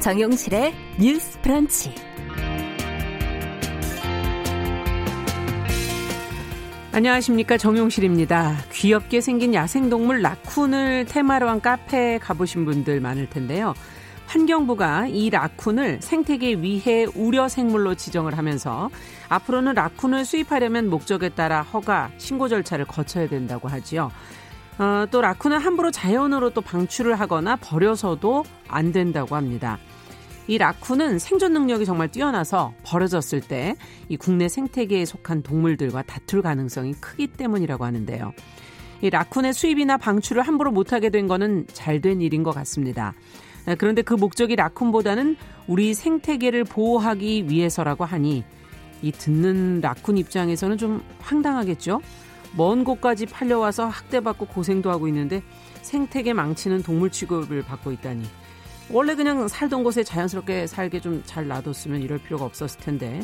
정용실의 뉴스 브런치. 안녕하십니까 정용실입니다. 귀엽게 생긴 야생동물 라쿤을 테마로 한 카페에 가보신 분들 많을 텐데요. 환경부가 이 라쿤을 생태계 위해 우려 생물로 지정을 하면서 앞으로는 라쿤을 수입하려면 목적에 따라 허가, 신고 절차를 거쳐야 된다고 하지요. 어, 또 라쿤은 함부로 자연으로 또 방출을 하거나 버려서도 안 된다고 합니다. 이 라쿤은 생존 능력이 정말 뛰어나서 버려졌을 때 이 국내 생태계에 속한 동물들과 다툴 가능성이 크기 때문이라고 하는데요. 이 라쿤의 수입이나 방출을 함부로 못하게 된 거는 잘 된 일인 것 같습니다. 네, 그런데 그 목적이 라쿤보다는 우리 생태계를 보호하기 위해서라고 하니 이 듣는 라쿤 입장에서는 좀 황당하겠죠? 먼 곳까지 팔려와서 학대받고 고생도 하고 있는데 생태계 망치는 동물 취급을 받고 있다니. 원래 그냥 살던 곳에 자연스럽게 살게 좀 잘 놔뒀으면 이럴 필요가 없었을 텐데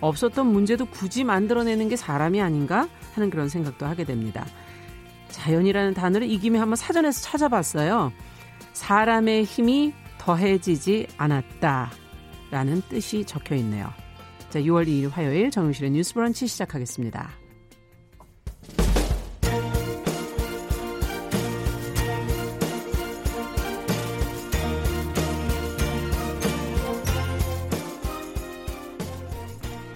없었던 문제도 굳이 만들어내는 게 사람이 아닌가 하는 그런 생각도 하게 됩니다. 자연이라는 단어를 이 김에 한번 사전에서 찾아봤어요. 사람의 힘이 더해지지 않았다 라는 뜻이 적혀 있네요. 자, 6월 2일 화요일 정용실의 뉴스 브런치 시작하겠습니다.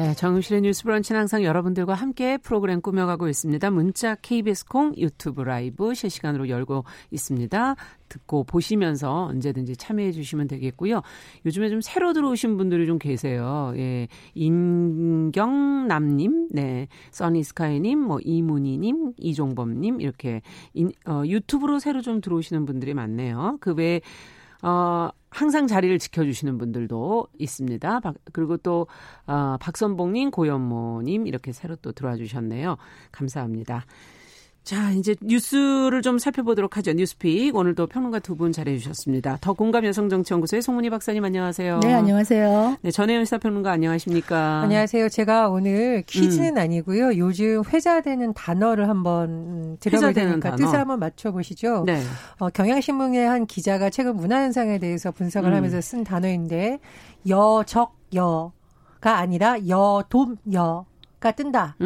네, 정용실의 뉴스 브런치는 항상 여러분들과 함께 프로그램 꾸며가고 있습니다. 문자 KBS 콩 유튜브 라이브 실시간으로 열고 있습니다. 듣고 보시면서 언제든지 참여해 주시면 되겠고요. 요즘에 좀 새로 들어오신 분들이 좀 계세요. 예. 임경남 님, 네. 써니스카이 님, 뭐 이문희 님, 이종범 님, 이렇게 인, 어, 유튜브로 새로 좀 들어오시는 분들이 많네요. 그 외에 어, 항상 자리를 지켜주시는 분들도 있습니다. 그리고 또, 어, 박선봉님, 고현모님, 이렇게 새로 또 들어와 주셨네요. 감사합니다. 자, 이제 뉴스를 좀 살펴보도록 하죠. 뉴스픽. 오늘도 평론가 두 분 잘해 주셨습니다. 더 공감 여성정치연구소의 송문희 박사님 안녕하세요. 네, 안녕하세요. 네, 전혜연 시사평론가 안녕하십니까? 안녕하세요. 제가 오늘 퀴즈는 음. 아니고요. 요즘 회자되는 단어를 한번 들어볼 테니까 뜻을 한번 맞춰 보시죠. 네. 어, 경향신문의 한 기자가 최근 문화 현상에 대해서 분석을 음. 하면서 쓴 단어인데 여적여가 아니라 여돔여 가 뜬다. 음,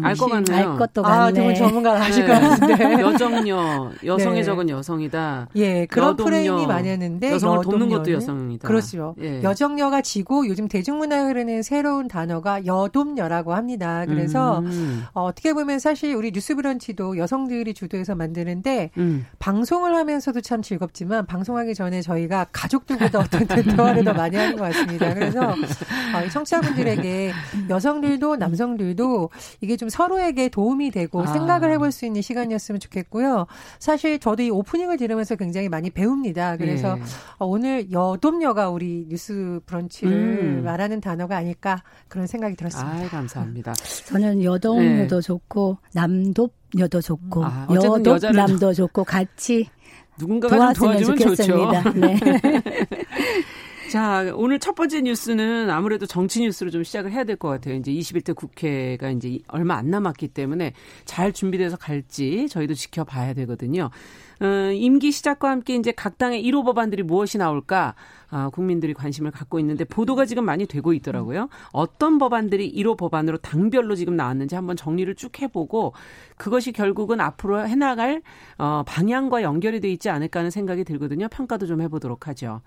음. 알 것 같네요. 알 것도 같네. 아, 두분 전문가를 네. 것 같은데. 여정녀, 여성의 네. 적은 여성이다. 예, 그런 프레임이 많았는데 여성을 돕는 것도 여성이다. 그렇죠. 예. 여정녀가 지고 요즘 대중문화에 흐르는 새로운 단어가 여돔녀라고 합니다. 그래서 음. 어, 어떻게 보면 사실 우리 뉴스브런치도 여성들이 주도해서 만드는데 음. 방송을 하면서도 참 즐겁지만 방송하기 전에 저희가 가족들보다 어떤 대화를 더 많이 하는 것 같습니다. 그래서 어, 청취자분들에게 여성들도 남 남성들도 이게 좀 서로에게 도움이 되고 아. 생각을 해볼 수 있는 시간이었으면 좋겠고요. 사실 저도 이 오프닝을 들으면서 굉장히 많이 배웁니다. 그래서 네. 오늘 여돔녀가 우리 뉴스 브런치를 음. 말하는 단어가 아닐까 그런 생각이 들었습니다. 아, 감사합니다. 저는 여돔녀도 네. 좋고 남돔녀도 좋고 아, 여돔 남도 좋고 같이 누군가가 도와주면 좋겠습니다. 좋죠. 네. 자, 오늘 첫 번째 뉴스는 아무래도 정치 뉴스로 좀 시작을 해야 될 것 같아요. 이제 21대 국회가 이제 얼마 안 남았기 때문에 잘 준비돼서 갈지 저희도 지켜봐야 되거든요. 어, 임기 시작과 함께 이제 각 당의 1호 법안들이 무엇이 나올까 아, 국민들이 관심을 갖고 있는데 보도가 지금 많이 되고 있더라고요. 어떤 법안들이 1호 법안으로 당별로 지금 나왔는지 한번 정리를 쭉 해보고 그것이 결국은 앞으로 해나갈 어, 방향과 연결이 돼 있지 않을까 하는 생각이 들거든요. 평가도 좀 해보도록 하죠.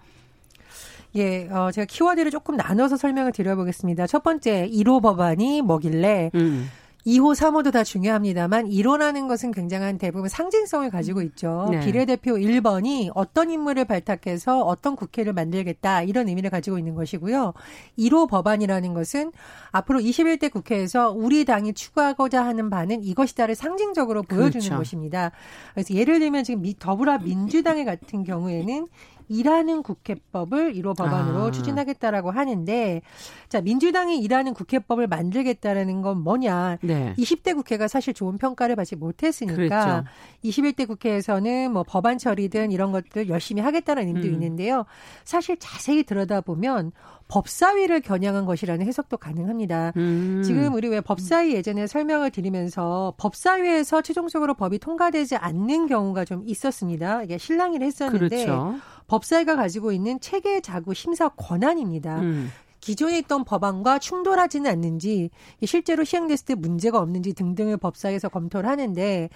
예, 어, 제가 키워드를 조금 나눠서 설명을 드려보겠습니다. 첫 번째, 1호 법안이 뭐길래, 음. 2호, 3호도 다 중요합니다만 1호라는 것은 굉장한 대부분 상징성을 가지고 있죠. 네. 비례대표 1번이 어떤 인물을 발탁해서 어떤 국회를 만들겠다 이런 의미를 가지고 있는 것이고요. 1호 법안이라는 것은 앞으로 21대 국회에서 우리 당이 추구하고자 하는 바는 이것이다를 상징적으로 보여주는 그렇죠. 것입니다. 그래서 예를 들면 지금 더불어민주당의 같은 경우에는 일하는 국회법을 1호 법안으로 아. 추진하겠다라고 하는데 자 민주당이 일하는 국회법을 만들겠다라는 건 뭐냐? 네. 20대 국회가 사실 좋은 평가를 받지 못했으니까 그렇죠. 21대 국회에서는 뭐 법안 처리든 이런 것들 열심히 하겠다는 의미도 음. 있는데요. 사실 자세히 들여다보면 법사위를 겨냥한 것이라는 해석도 가능합니다. 음. 지금 우리 왜 법사위 예전에 설명을 드리면서 법사위에서 최종적으로 법이 통과되지 않는 경우가 좀 있었습니다. 이게 실랑이를 했었는데 그렇죠. 법사위가 가지고 있는 체계 자구 심사 권한입니다. 음. 기존에 있던 법안과 충돌하지는 않는지 실제로 시행됐을 때 문제가 없는지 등등을 법사위에서 검토를 하는데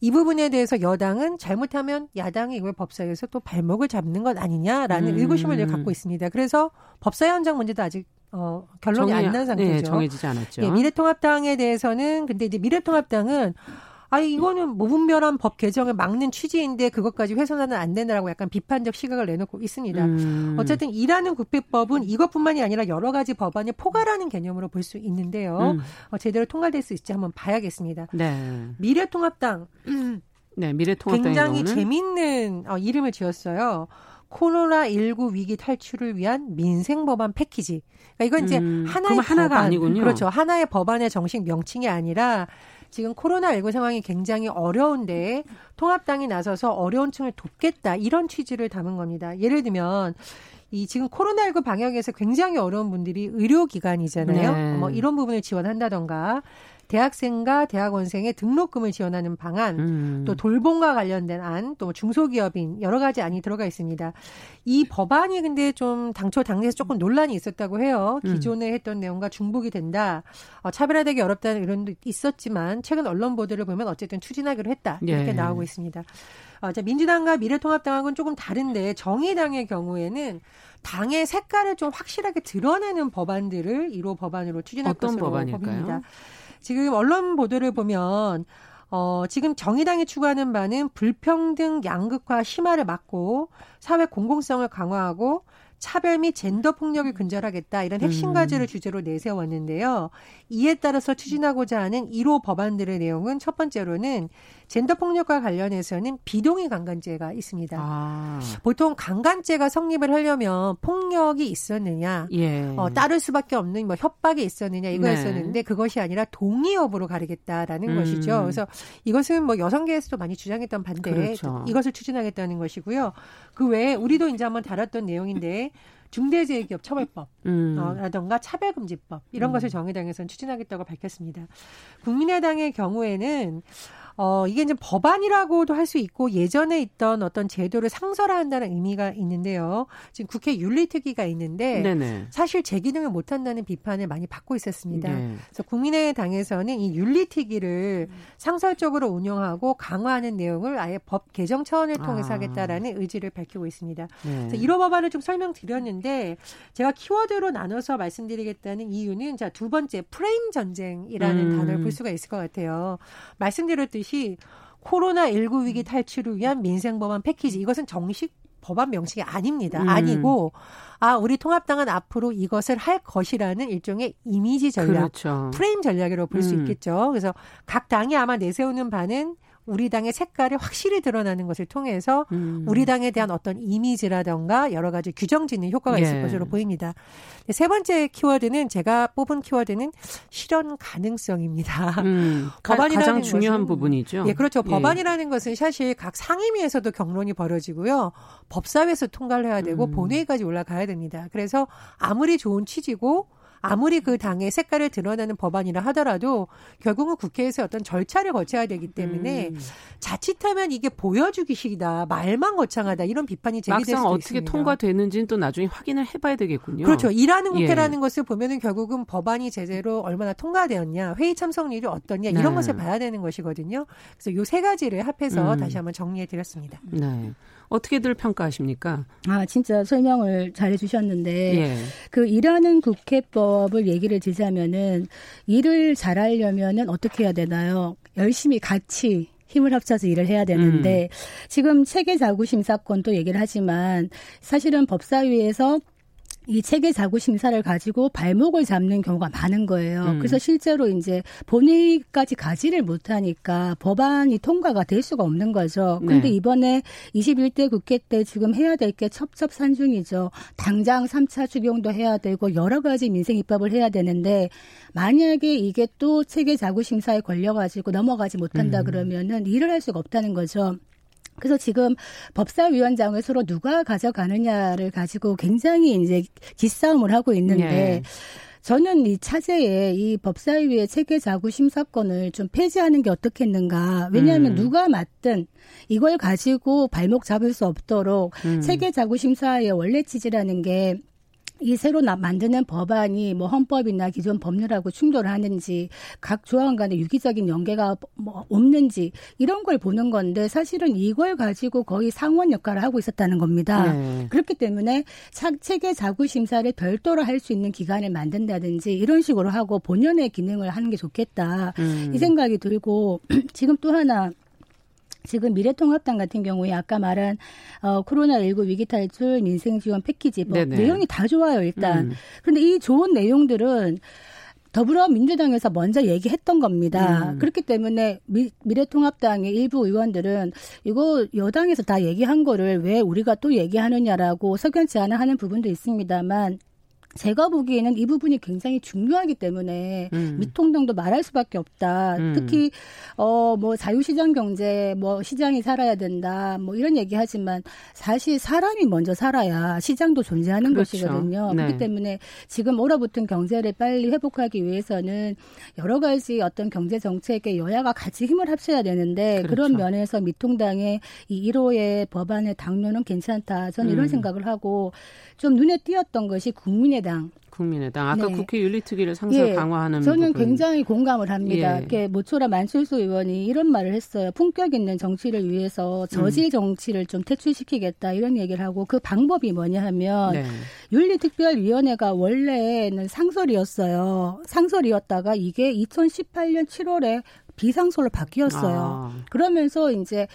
이 부분에 대해서 여당은 잘못하면 야당이 이걸 법사위에서 또 발목을 잡는 것 아니냐라는 음. 의구심을 갖고 있습니다. 그래서 법사위 원장 문제도 아직 어, 결론이 안 난 상태죠. 네, 정해지지 않았죠. 예, 미래통합당에 대해서는 근데 이제 미래통합당은 아 이거는 무분별한 법 개정을 막는 취지인데 그것까지 훼손하는 안 된다라고 약간 비판적 시각을 내놓고 있습니다. 음. 어쨌든 일하는 국회법은 이것뿐만이 아니라 여러 가지 법안을 포괄하는 개념으로 볼 수 있는데요. 음. 어, 제대로 통과될 수 있지 한번 봐야겠습니다. 네. 미래통합당 네, 미래통합당 굉장히 재밌는 어, 이름을 지었어요. 코로나19 위기 탈출을 위한 민생 법안 패키지. 그러니까 이건 이제 음, 하나의 하나가 법안, 아니군요. 그렇죠. 하나의 법안의 정식 명칭이 아니라 지금 코로나19 상황이 굉장히 어려운데 통합당이 나서서 어려운 층을 돕겠다 이런 취지를 담은 겁니다. 예를 들면 이 지금 코로나19 방역에서 굉장히 어려운 분들이 의료기관이잖아요. 네. 뭐 이런 부분을 지원한다던가 대학생과 대학원생의 등록금을 지원하는 방안, 음. 또 돌봄과 관련된 안, 또 중소기업인 여러 가지 안이 들어가 있습니다. 이 법안이 근데 좀 당초 당내에서 조금 논란이 있었다고 해요. 음. 기존에 했던 내용과 중복이 된다. 어, 차별화되기 어렵다는 의견도 있었지만 최근 언론 보도를 보면 어쨌든 추진하기로 했다 이렇게 예. 나오고 있습니다. 어, 자, 민주당과 미래통합당하고는 조금 다른데 정의당의 경우에는 당의 색깔을 좀 확실하게 드러내는 법안들을 1호 법안으로 추진할 것으로 법안일까요? 보입니다. 지금 언론 보도를 보면 어, 지금 정의당이 추구하는 바는 불평등 양극화 심화를 막고 사회 공공성을 강화하고 차별 및 젠더 폭력을 근절하겠다 이런 핵심 과제를 음. 주제로 내세웠는데요. 이에 따라서 추진하고자 하는 1호 법안들의 내용은 첫 번째로는 젠더 폭력과 관련해서는 비동의 강간죄가 있습니다. 아. 보통 강간죄가 성립을 하려면 폭력이 있었느냐, 예. 어, 따를 수밖에 없는 뭐 협박이 있었느냐 이거였었는데 네. 그것이 아니라 동의 여부로 가리겠다라는 음. 것이죠. 그래서 이것은 뭐 여성계에서도 많이 주장했던 반대 그렇죠. 이것을 추진하겠다는 것이고요. 그 외에 우리도 이제 한번 다뤘던 내용인데 중대재해기업 처벌법 음. 어, 라던가 차별금지법 이런 음. 것을 정의당에서는 추진하겠다고 밝혔습니다. 국민의당의 경우에는 어, 이게 이제 법안이라고도 할 수 있고 예전에 있던 어떤 제도를 상설화한다는 의미가 있는데요. 지금 국회 윤리특위가 있는데 네네. 사실 제 기능을 못한다는 비판을 많이 받고 있었습니다. 네. 그래서 국민의당에서는 이 윤리특위를 상설적으로 운영하고 강화하는 내용을 아예 법 개정 차원을 통해서 아. 하겠다라는 의지를 밝히고 있습니다. 네. 그래서 이런 법안을 좀 설명드렸는데 제가 키워드로 나눠서 말씀드리겠다는 이유는 자 두 번째 프레임 전쟁이라는 음. 단어를 볼 수가 있을 것 같아요. 말씀드렸듯이 듯이 코로나19 위기 탈출을 위한 민생 법안 패키지 이것은 정식 법안 명칭이 아닙니다. 음. 아니고 아 우리 통합당은 앞으로 이것을 할 것이라는 일종의 이미지 전략, 그렇죠. 프레임 전략이라고 볼수 음. 있겠죠. 그래서 각 당이 아마 내세우는 바는 우리 당의 색깔이 확실히 드러나는 것을 통해서 음. 우리 당에 대한 어떤 이미지라던가 여러 가지 규정 짓는 효과가 있을 예. 것으로 보입니다. 세 번째 키워드는 제가 뽑은 키워드는 실현 가능성입니다. 음. 법안이라는 가장 중요한 것은, 부분이죠. 예, 그렇죠. 예. 법안이라는 것은 사실 각 상임위에서도 경론이 벌어지고요. 법사위에서 통과를 해야 되고 음. 본회의까지 올라가야 됩니다. 그래서 아무리 좋은 취지고 아무리 그 당의 색깔을 드러내는 법안이라 하더라도 결국은 국회에서 어떤 절차를 거쳐야 되기 때문에 음. 자칫하면 이게 보여주기식이다, 말만 거창하다 이런 비판이 제기될 어떻게 있습니다. 통과되는지는 또 나중에 확인을 해봐야 되겠군요. 그렇죠. 일하는 예. 국회라는 예. 것을 보면은 결국은 법안이 제대로 얼마나 통과되었냐, 회의 참석률이 어떠냐 이런 네. 것을 봐야 되는 것이거든요. 그래서 요 세 가지를 합해서 음. 다시 한번 정리해 드렸습니다. 네. 어떻게들 평가하십니까? 아, 진짜 설명을 잘 해주셨는데, 예. 그 일하는 국회법을 얘기를 드자면은, 일을 잘하려면은 어떻게 해야 되나요? 열심히 같이 힘을 합쳐서 일을 해야 되는데, 음. 지금 체계 자구 심사권도 얘기를 하지만, 사실은 법사위에서 이 체계 자구 심사를 가지고 발목을 잡는 경우가 많은 거예요. 음. 그래서 실제로 이제 본회의까지 가지를 못하니까 법안이 통과가 될 수가 없는 거죠. 근데 네. 이번에 21대 국회 때 지금 해야 될 게 첩첩산중이죠. 당장 3차 추경도 해야 되고 여러 가지 민생 입법을 해야 되는데 만약에 이게 또 체계 자구 심사에 걸려 가지고 넘어가지 못한다 음. 그러면은 일을 할 수가 없다는 거죠. 그래서 지금 법사위원장을 서로 누가 가져가느냐를 가지고 굉장히 이제 기싸움을 하고 있는데 네. 저는 이 차제에 이 법사위의 체계 자구 심사권을 좀 폐지하는 게 어떻겠는가. 왜냐하면 음. 누가 맡든 이걸 가지고 발목 잡을 수 없도록 음. 체계 자구 심사의 원래 취지라는 게 이 새로 나, 만드는 법안이 뭐 헌법이나 기존 법률하고 충돌하는지 각 조항 간의 유기적인 연계가 뭐 없는지 이런 걸 보는 건데 사실은 이걸 가지고 거의 상원 역할을 하고 있었다는 겁니다. 네. 그렇기 때문에 차, 체계 자구 심사를 별도로 할 수 있는 기관을 만든다든지 이런 식으로 하고 본연의 기능을 하는 게 좋겠다. 음. 이 생각이 들고 지금 또 하나 지금 미래통합당 같은 경우에 아까 말한 어, 코로나19 위기 탈출 민생 지원 패키지 뭐 내용이 다 좋아요 일단. 음. 그런데 이 좋은 내용들은 더불어민주당에서 먼저 얘기했던 겁니다. 음. 그렇기 때문에 미, 미래통합당의 일부 의원들은 이거 여당에서 다 얘기한 거를 왜 우리가 또 얘기하느냐라고 석연치 않아 하는 부분도 있습니다만 제가 보기에는 이 부분이 굉장히 중요하기 때문에 음. 미통당도 말할 수밖에 없다. 음. 특히 어 뭐 자유시장 경제 뭐 시장이 살아야 된다. 뭐 이런 얘기하지만 사실 사람이 먼저 살아야 시장도 존재하는 그렇죠. 것이거든요. 네. 그렇기 때문에 지금 얼어붙은 경제를 빨리 회복하기 위해서는 여러 가지 어떤 경제 정책에 여야가 같이 힘을 합쳐야 되는데 그렇죠. 그런 면에서 미통당의 이 1호의 법안의 당론은 괜찮다. 저는 이런 음. 생각을 하고 좀 눈에 띄었던 것이 국민의 국민의당. 국민의당. 아까 네. 국회 윤리특위를 상설 예. 강화하는 저는 부분. 굉장히 공감을 합니다. 예. 모초라 만철수 의원이 이런 말을 했어요. 품격 있는 정치를 위해서 저질 음. 정치를 좀 퇴출시키겠다 이런 얘기를 하고 그 방법이 뭐냐 하면 네. 윤리특별위원회가 원래는 상설이었어요. 상설이었다가 이게 2018년 7월에 비상설로 바뀌었어요. 아. 그러면서 이제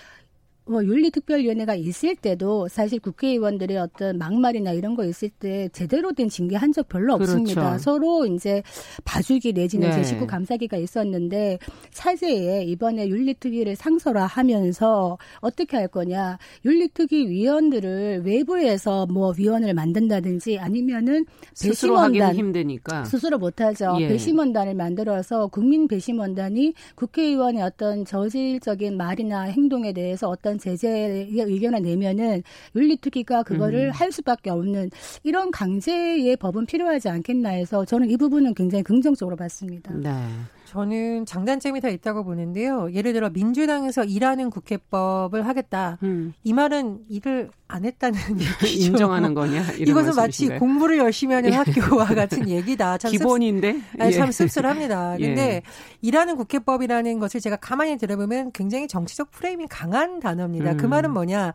뭐 윤리특별위원회가 있을 때도 사실 국회의원들의 어떤 막말이나 이런 거 있을 때 제대로 된 징계 한 적 별로 그렇죠. 없습니다. 서로 이제 봐주기 내지는 네. 제 식구 감사기가 있었는데 차제에 이번에 윤리특위를 상설화하면서 어떻게 할 거냐 윤리특위 위원들을 외부에서 뭐 위원을 만든다든지 아니면은 배심원단 힘드니까 스스로 못하죠. 예. 배심원단을 만들어서 국민 배심원단이 국회의원의 어떤 저질적인 말이나 행동에 대해서 어떤 제재 의견을 내면은 윤리특위가 그거를 음. 할 수밖에 없는 이런 강제의 법은 필요하지 않겠나 해서 저는 이 부분은 굉장히 긍정적으로 봤습니다. 네. 저는 장단점이 다 있다고 보는데요. 예를 들어 민주당에서 일하는 국회법을 하겠다. 음. 이 말은 일을 안 했다는 얘기죠. 인정하는 거냐? 이것은 마치 공부를 열심히 하는 예. 학교와 같은 얘기다. 참 기본인데 씁, 아니, 참 예. 씁쓸합니다. 예. 근데 일하는 국회법이라는 것을 제가 가만히 들어보면 굉장히 정치적 프레임이 강한 단어입니다. 그 음. 그 말은 뭐냐?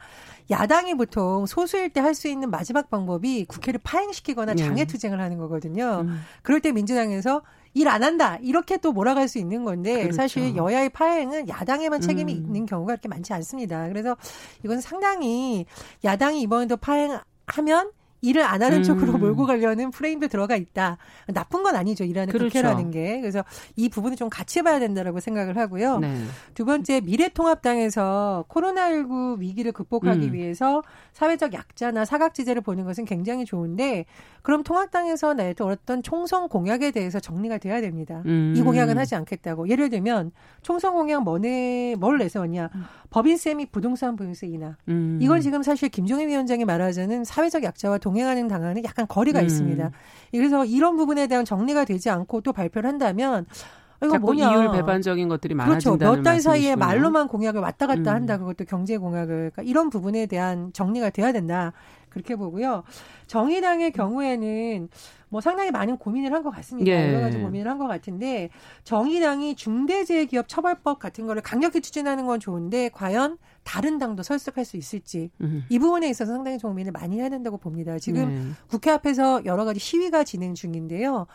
야당이 보통 소수일 때 할 수 있는 마지막 방법이 국회를 파행시키거나 장애투쟁을 하는 거거든요. 음. 그럴 때 민주당에서 일 안 한다 이렇게 또 몰아갈 수 있는 건데 그렇죠. 사실 여야의 파행은 야당에만 책임이 음. 있는 경우가 그렇게 많지 않습니다. 그래서 이건 상당히 야당이 이번에도 파행하면 일을 안 하는 음. 쪽으로 몰고 가려는 프레임도 들어가 있다. 나쁜 건 아니죠. 일하는 그렇죠. 국회라는 게. 그래서 이 부분을 좀 같이 봐야 된다라고 생각을 하고요. 네. 두 번째 미래통합당에서 코로나19 위기를 극복하기 음. 위해서 사회적 약자나 사각지대를 보는 것은 굉장히 좋은데 그럼 통합당에서 내었던 총선 공약에 대해서 정리가 돼야 됩니다. 음. 이 공약은 하지 않겠다고. 예를 들면 총선 공약 뭐네 뭘 내세웠냐. 음. 법인세 및 부동산 보유세 인하. 음. 이건 지금 사실 김종인 위원장이 말하자는 사회적 약자와 동 동행하는 당하는 약간 거리가 음. 있습니다. 그래서 이런 부분에 대한 정리가 되지 않고 또 발표를 한다면 이거 뭐냐. 이율 배반적인 것들이 많아진다는 그렇죠. 몇 달 사이에 말로만 공약을 왔다 갔다 음. 한다. 그것도 경제 공약을. 그러니까 이런 부분에 대한 정리가 돼야 된다. 그렇게 보고요. 정의당의 경우에는 뭐 상당히 많은 고민을 한 것 같습니다. 예. 여러 가지 고민을 한 것 같은데 정의당이 중대재해기업 처벌법 같은 거를 강력히 추진하는 건 좋은데 과연 다른 당도 설득할 수 있을지 음. 이 부분에 있어서 상당히 고민을 많이 해야 된다고 봅니다. 지금 네. 국회 앞에서 여러 가지 시위가 진행 중인데요.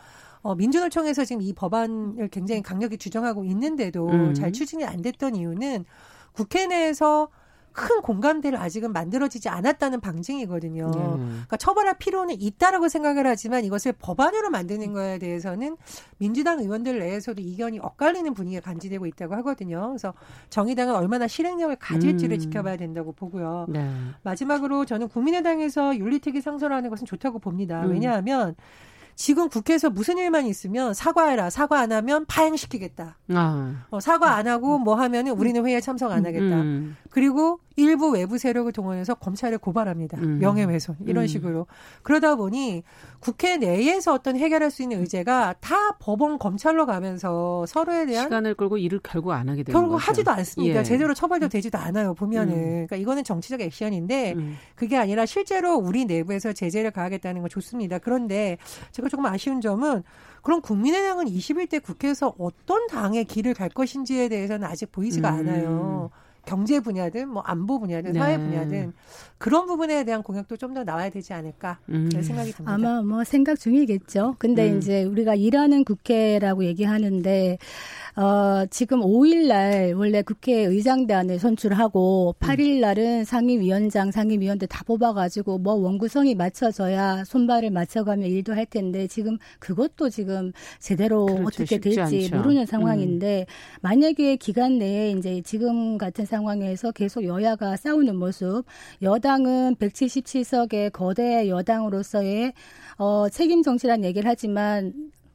어, 민주노총에서 지금 이 법안을 굉장히 강력히 주장하고 있는데도 음. 잘 추진이 안 됐던 이유는 국회 내에서 큰 공감대를 아직은 만들어지지 않았다는 방증이거든요. 네. 그러니까 처벌할 필요는 있다라고 생각을 하지만 이것을 법안으로 만드는 거에 대해서는 민주당 의원들 내에서도 이견이 엇갈리는 분위기가 간지되고 있다고 하거든요. 그래서 정의당은 얼마나 실행력을 가질지를 음. 지켜봐야 된다고 보고요. 네. 마지막으로 저는 국민의당에서 윤리특위 상설하는 것은 좋다고 봅니다. 음. 왜냐하면 지금 국회에서 무슨 일만 있으면 사과해라. 사과 안 하면 파행시키겠다. 아. 어, 사과 안 하고 뭐 하면은 우리는 회의에 참석 안 하겠다. 음. 그리고 일부 외부 세력을 동원해서 검찰에 고발합니다. 음. 명예훼손 이런 음. 식으로 그러다 보니 국회 내에서 어떤 해결할 수 있는 의제가 다 법원 검찰로 가면서 서로에 대한 시간을 끌고 일을 결국 안 하게 되는 결국 거죠. 하지도 않습니다. 예. 제대로 처벌도 되지도 않아요. 보면은 음. 그러니까 이거는 정치적 액션인데 음. 그게 아니라 실제로 우리 내부에서 제재를 가하겠다는 건 좋습니다. 그런데 제가 조금 아쉬운 점은 그럼 국민의당은 21대 국회에서 어떤 당의 길을 갈 것인지에 대해서는 아직 보이지가 음. 않아요. 경제 분야든 뭐 안보 분야든 사회 네. 분야든 그런 부분에 대한 공약도 좀 더 나와야 되지 않을까 음. 그런 생각이 듭니다. 아마 뭐 생각 중이겠죠. 근데 음. 이제 우리가 일하는 국회라고 얘기하는데 어, 지금 5일 날 원래 국회 의장단을 선출하고 8일 날은 상임위원장, 상임위원들 다 뽑아가지고 뭐 원구성이 맞춰져야 손발을 맞춰가며 일도 할 텐데 지금 그것도 지금 제대로 그렇죠, 어떻게 될지 않죠. 모르는 상황인데 음. 만약에 기간 내에 이제 지금 같은 상황에서 계속 여야가 싸우는 모습, 여당은 177석의 거대 여당으로서의 어, 책임 정치란 얘기를 하지만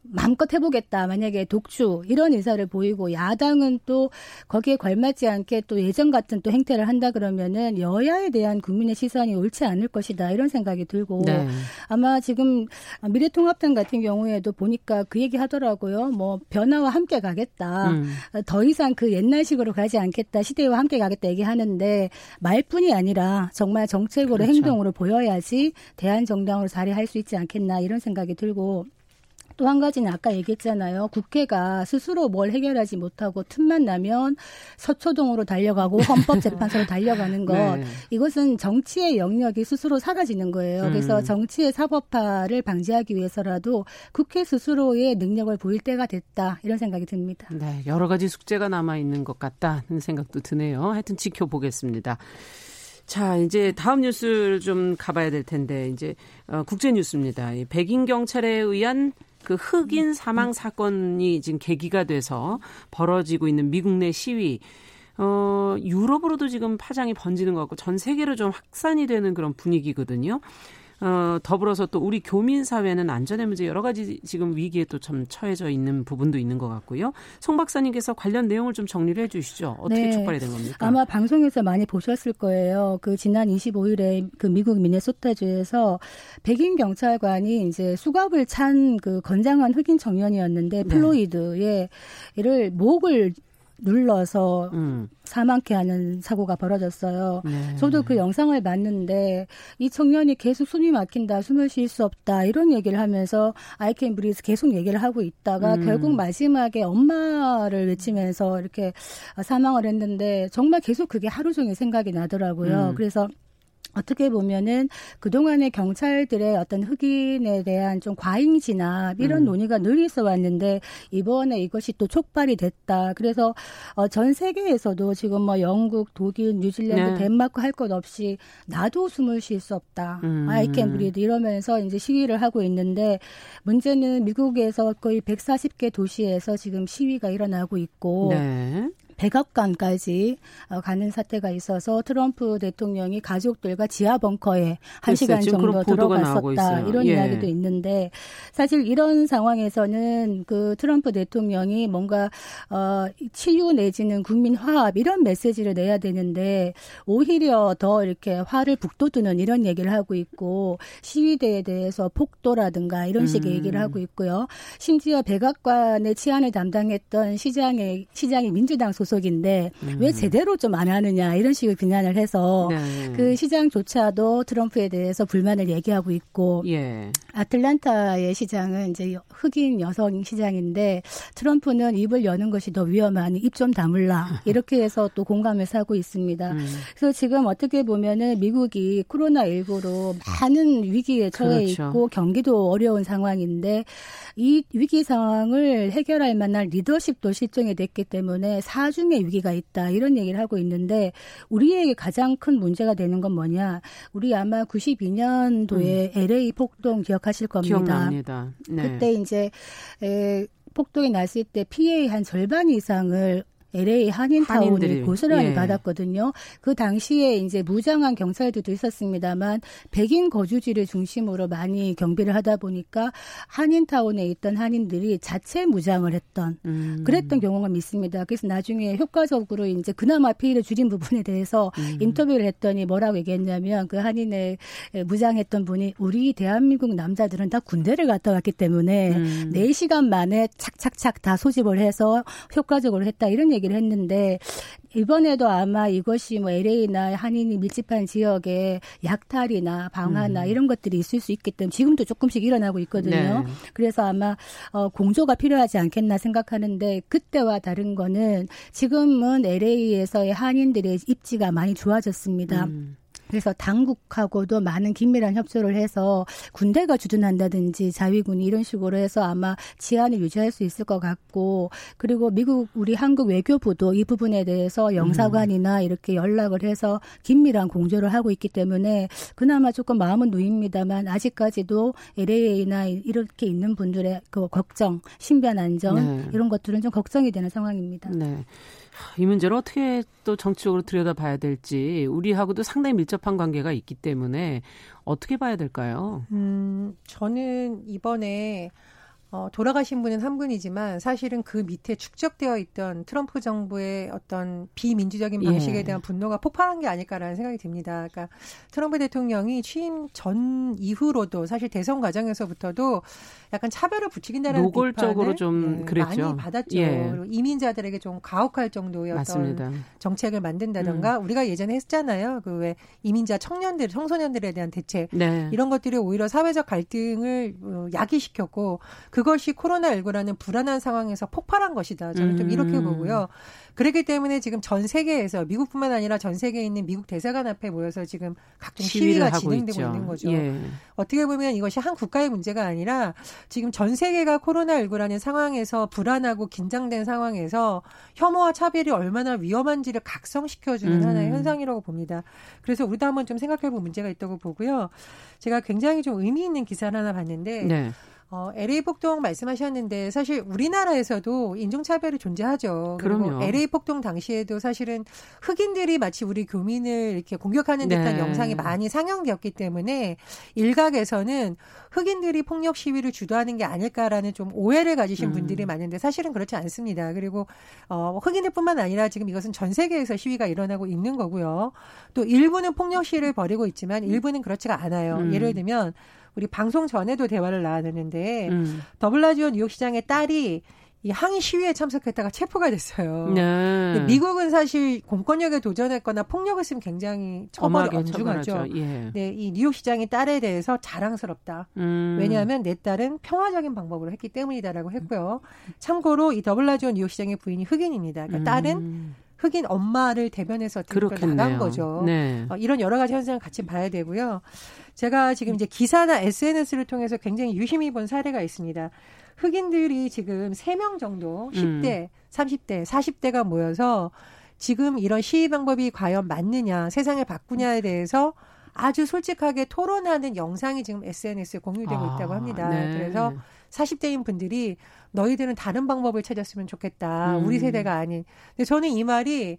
마음껏 해보겠다. 만약에 독주 이런 의사를 보이고 야당은 또 거기에 걸맞지 않게 또 예전 같은 또 행태를 한다 그러면은 여야에 대한 국민의 시선이 옳지 않을 것이다 이런 생각이 들고 네. 아마 지금 미래통합당 같은 경우에도 보니까 그 얘기 하더라고요. 뭐 변화와 함께 가겠다. 음. 더 이상 그 옛날식으로 가지 않겠다. 시대와 함께 가겠다 얘기하는데 말뿐이 아니라 정말 정책으로 그렇죠. 행동으로 보여야지 대한 정당으로 자리할 수 있지 않겠나 이런 생각이 들고 또 한 가지는 아까 얘기했잖아요. 국회가 스스로 뭘 해결하지 못하고 틈만 나면 서초동으로 달려가고 헌법재판소로 달려가는 것. 네. 이것은 정치의 영역이 스스로 사라지는 거예요. 음. 그래서 정치의 사법화를 방지하기 위해서라도 국회 스스로의 능력을 보일 때가 됐다. 이런 생각이 듭니다. 네. 여러 가지 숙제가 남아 있는 것 같다는 생각도 드네요. 하여튼 지켜보겠습니다. 자, 이제 다음 뉴스를 좀 가봐야 될 텐데, 이제, 어, 국제 뉴스입니다. 백인 경찰에 의한 그 흑인 사망 사건이 지금 계기가 돼서 벌어지고 있는 미국 내 시위. 어, 유럽으로도 지금 파장이 번지는 것 같고 전 세계로 좀 확산이 되는 그런 분위기거든요. 어, 더불어서 또 우리 교민 사회는 안전의 문제 여러 가지 지금 위기에 또좀 처해져 있는 부분도 있는 것 같고요. 송 박사님께서 관련 내용을 좀 정리를 해 주시죠. 어떻게 네. 촉발이 된 겁니까? 아마 방송에서 많이 보셨을 거예요. 그 지난 25일에 그 미국 미네소타주에서 백인 경찰관이 이제 수갑을 찬 그 건장한 흑인 청년이었는데 네. 플로이드의 이를 목을 눌러서 음. 사망케 하는 사고가 벌어졌어요. 네. 저도 그 영상을 봤는데 이 청년이 계속 숨이 막힌다, 숨을 쉴 수 없다 이런 얘기를 하면서 아이캔 브리즈 계속 얘기를 하고 있다가 음. 결국 마지막에 엄마를 외치면서 이렇게 사망을 했는데 정말 계속 그게 하루 종일 생각이 나더라고요. 음. 그래서 어떻게 보면은 그동안의 경찰들의 어떤 흑인에 대한 좀 과잉 진압 이런 음. 논의가 늘 있어 왔는데 이번에 이것이 또 촉발이 됐다. 그래서 어, 전 세계에서도 지금 뭐 영국, 독일, 뉴질랜드, 네. 덴마크 할 것 없이 나도 숨을 쉴 수 없다. 음. I can breathe 이러면서 이제 시위를 하고 있는데 문제는 미국에서 거의 140개 도시에서 지금 시위가 일어나고 있고 네. 백악관까지 어, 가는 사태가 있어서 트럼프 대통령이 가족들과 지하 벙커에 한 시간 정도 들어갔었다 이런 예. 이야기도 있는데 사실 이런 상황에서는 그 트럼프 대통령이 뭔가 어 치유 내지는 국민 화합 이런 메시지를 내야 되는데 오히려 더 이렇게 화를 북돋우는 이런 얘기를 하고 있고 시위대에 대해서 폭도라든가 이런 식의 음. 얘기를 하고 있고요. 심지어 백악관의 치안을 담당했던 시장의 시장이 민주당 소 소속인데 음. 왜 제대로 좀 안 하느냐 이런 식의 비난을 해서 네. 그 시장조차도 트럼프에 대해서 불만을 얘기하고 있고 예. 아틀란타의 시장은 이제 흑인 여성 시장인데 트럼프는 입을 여는 것이 더 위험하니 입 좀 다물라 이렇게 해서 또 공감을 사고 있습니다. 음. 그래서 지금 어떻게 보면은 미국이 코로나 19로 많은 위기에 처해 그렇죠. 있고 경기도 어려운 상황인데 이 위기 상황을 해결할 만한 리더십도 실종이 됐기 때문에 4주 표준의 위기가 있다 이런 얘기를 하고 있는데 우리에게 가장 큰 문제가 되는 건 뭐냐? 우리 아마 92년도에 음. LA 폭동 기억하실 겁니다. 기억납니다. 네. 그때 이제 에, 폭동이 났을 때 피해의 한 절반 이상을 LA 한인타운이 고스란히 예. 받았거든요. 그 당시에 이제 무장한 경찰들도 있었습니다만 백인 거주지를 중심으로 많이 경비를 하다 보니까 한인타운에 있던 한인들이 자체 무장을 했던 음. 그랬던 경우가 있습니다. 그래서 나중에 효과적으로 이제 그나마 피해를 줄인 부분에 대해서 음. 인터뷰를 했더니 뭐라고 얘기했냐면 그 한인의 무장했던 분이 우리 대한민국 남자들은 다 군대를 갔다 왔기 때문에 음. 4시간 만에 착착착 다 소집을 해서 효과적으로 했다 이런 얘기 얘기를 했는데 이번에도 아마 이것이 뭐 LA나 한인이 밀집한 지역에 약탈이나 방화나 음. 이런 것들이 있을 수 있기 때문에 지금도 조금씩 일어나고 있거든요. 네. 그래서 아마 어, 공조가 필요하지 않겠나 생각하는데 그때와 다른 거는 지금은 LA에서의 한인들의 입지가 많이 좋아졌습니다. 음. 그래서 당국하고도 많은 긴밀한 협조를 해서 군대가 주둔한다든지 자위군이 이런 식으로 해서 아마 치안을 유지할 수 있을 것 같고 그리고 미국 우리 한국 외교부도 이 부분에 대해서 영사관이나 이렇게 연락을 해서 긴밀한 공조를 하고 있기 때문에 그나마 조금 마음은 놓입니다만 아직까지도 LA나 이렇게 있는 분들의 그 걱정, 신변 안전 네. 이런 것들은 좀 걱정이 되는 상황입니다. 네. 이 문제를 어떻게 또 정치적으로 들여다봐야 될지 우리하고도 상당히 밀접한 관계가 있기 때문에 어떻게 봐야 될까요? 음, 저는 이번에 어, 돌아가신 분은 한 분이지만 사실은 그 밑에 축적되어 있던 트럼프 정부의 어떤 비민주적인 방식에 예. 대한 분노가 폭발한 게 아닐까라는 생각이 듭니다. 그러니까 트럼프 대통령이 취임 전 이후로도 사실 대선 과정에서부터도 약간 차별을 부추긴다는 노골적으로 좀 네, 그랬죠. 많이 받았죠. 예. 그리고 이민자들에게 좀 가혹할 정도의 맞습니다. 어떤 정책을 만든다던가 음. 우리가 예전에 했잖아요. 그 왜 이민자 청년들, 청소년들에 대한 대책 네. 이런 것들이 오히려 사회적 갈등을 어, 야기시켰고 그 것이 코로나19라는 불안한 상황에서 폭발한 것이다. 저는 좀 이렇게 음. 보고요. 그렇기 때문에 지금 전 세계에서 미국뿐만 아니라 전 세계에 있는 미국 대사관 앞에 모여서 지금 각종 시위가 진행되고 있죠. 있는 거죠. 예. 어떻게 보면 이것이 한 국가의 문제가 아니라 지금 전 세계가 코로나19라는 상황에서 불안하고 긴장된 상황에서 혐오와 차별이 얼마나 위험한지를 각성시켜주는 음. 하나의 현상이라고 봅니다. 그래서 우리도 한번 좀 생각해볼 문제가 있다고 보고요. 제가 굉장히 좀 의미 있는 기사를 하나 봤는데 네. 어, LA 폭동 말씀하셨는데 사실 우리나라에서도 인종차별이 존재하죠. 그럼요. LA 폭동 당시에도 사실은 흑인들이 마치 우리 교민을 이렇게 공격하는 듯한 네. 영상이 많이 상영되었기 때문에 일각에서는 흑인들이 폭력 시위를 주도하는 게 아닐까라는 좀 오해를 가지신 음. 분들이 많은데 사실은 그렇지 않습니다. 그리고 어, 흑인들뿐만 아니라 지금 이것은 전 세계에서 시위가 일어나고 있는 거고요. 또 일부는 폭력 시위를 벌이고 있지만 일부는 그렇지가 않아요. 음. 예를 들면 우리 방송 전에도 대화를 나눴는데 음. 더블라지오 뉴욕시장의 딸이 이 항의 시위에 참석했다가 체포가 됐어요. 네. 미국은 사실 공권력에 도전했거나 폭력을 쓰면 굉장히 처벌이 엄중하죠. 예. 네, 이 뉴욕시장의 딸에 대해서 자랑스럽다. 음. 왜냐하면 내 딸은 평화적인 방법으로 했기 때문이다라고 했고요. 참고로 이 드블라지오 뉴욕시장의 부인이 흑인입니다. 그러니까 딸은 음. 흑인 엄마를 대변해서 나간 거죠. 네. 어, 이런 여러 가지 현상을 같이 봐야 되고요. 제가 지금 이제 기사나 SNS를 통해서 굉장히 유심히 본 사례가 있습니다. 흑인들이 지금 3명 정도 10대, 음. 30대, 40대가 모여서 지금 이런 시위 방법이 과연 맞느냐, 세상을 바꾸냐에 대해서 아주 솔직하게 토론하는 영상이 지금 SNS에 공유되고 아, 있다고 합니다. 네. 그래서 40대인 분들이 너희들은 다른 방법을 찾았으면 좋겠다. 음. 우리 세대가 아닌. 근데 저는 이 말이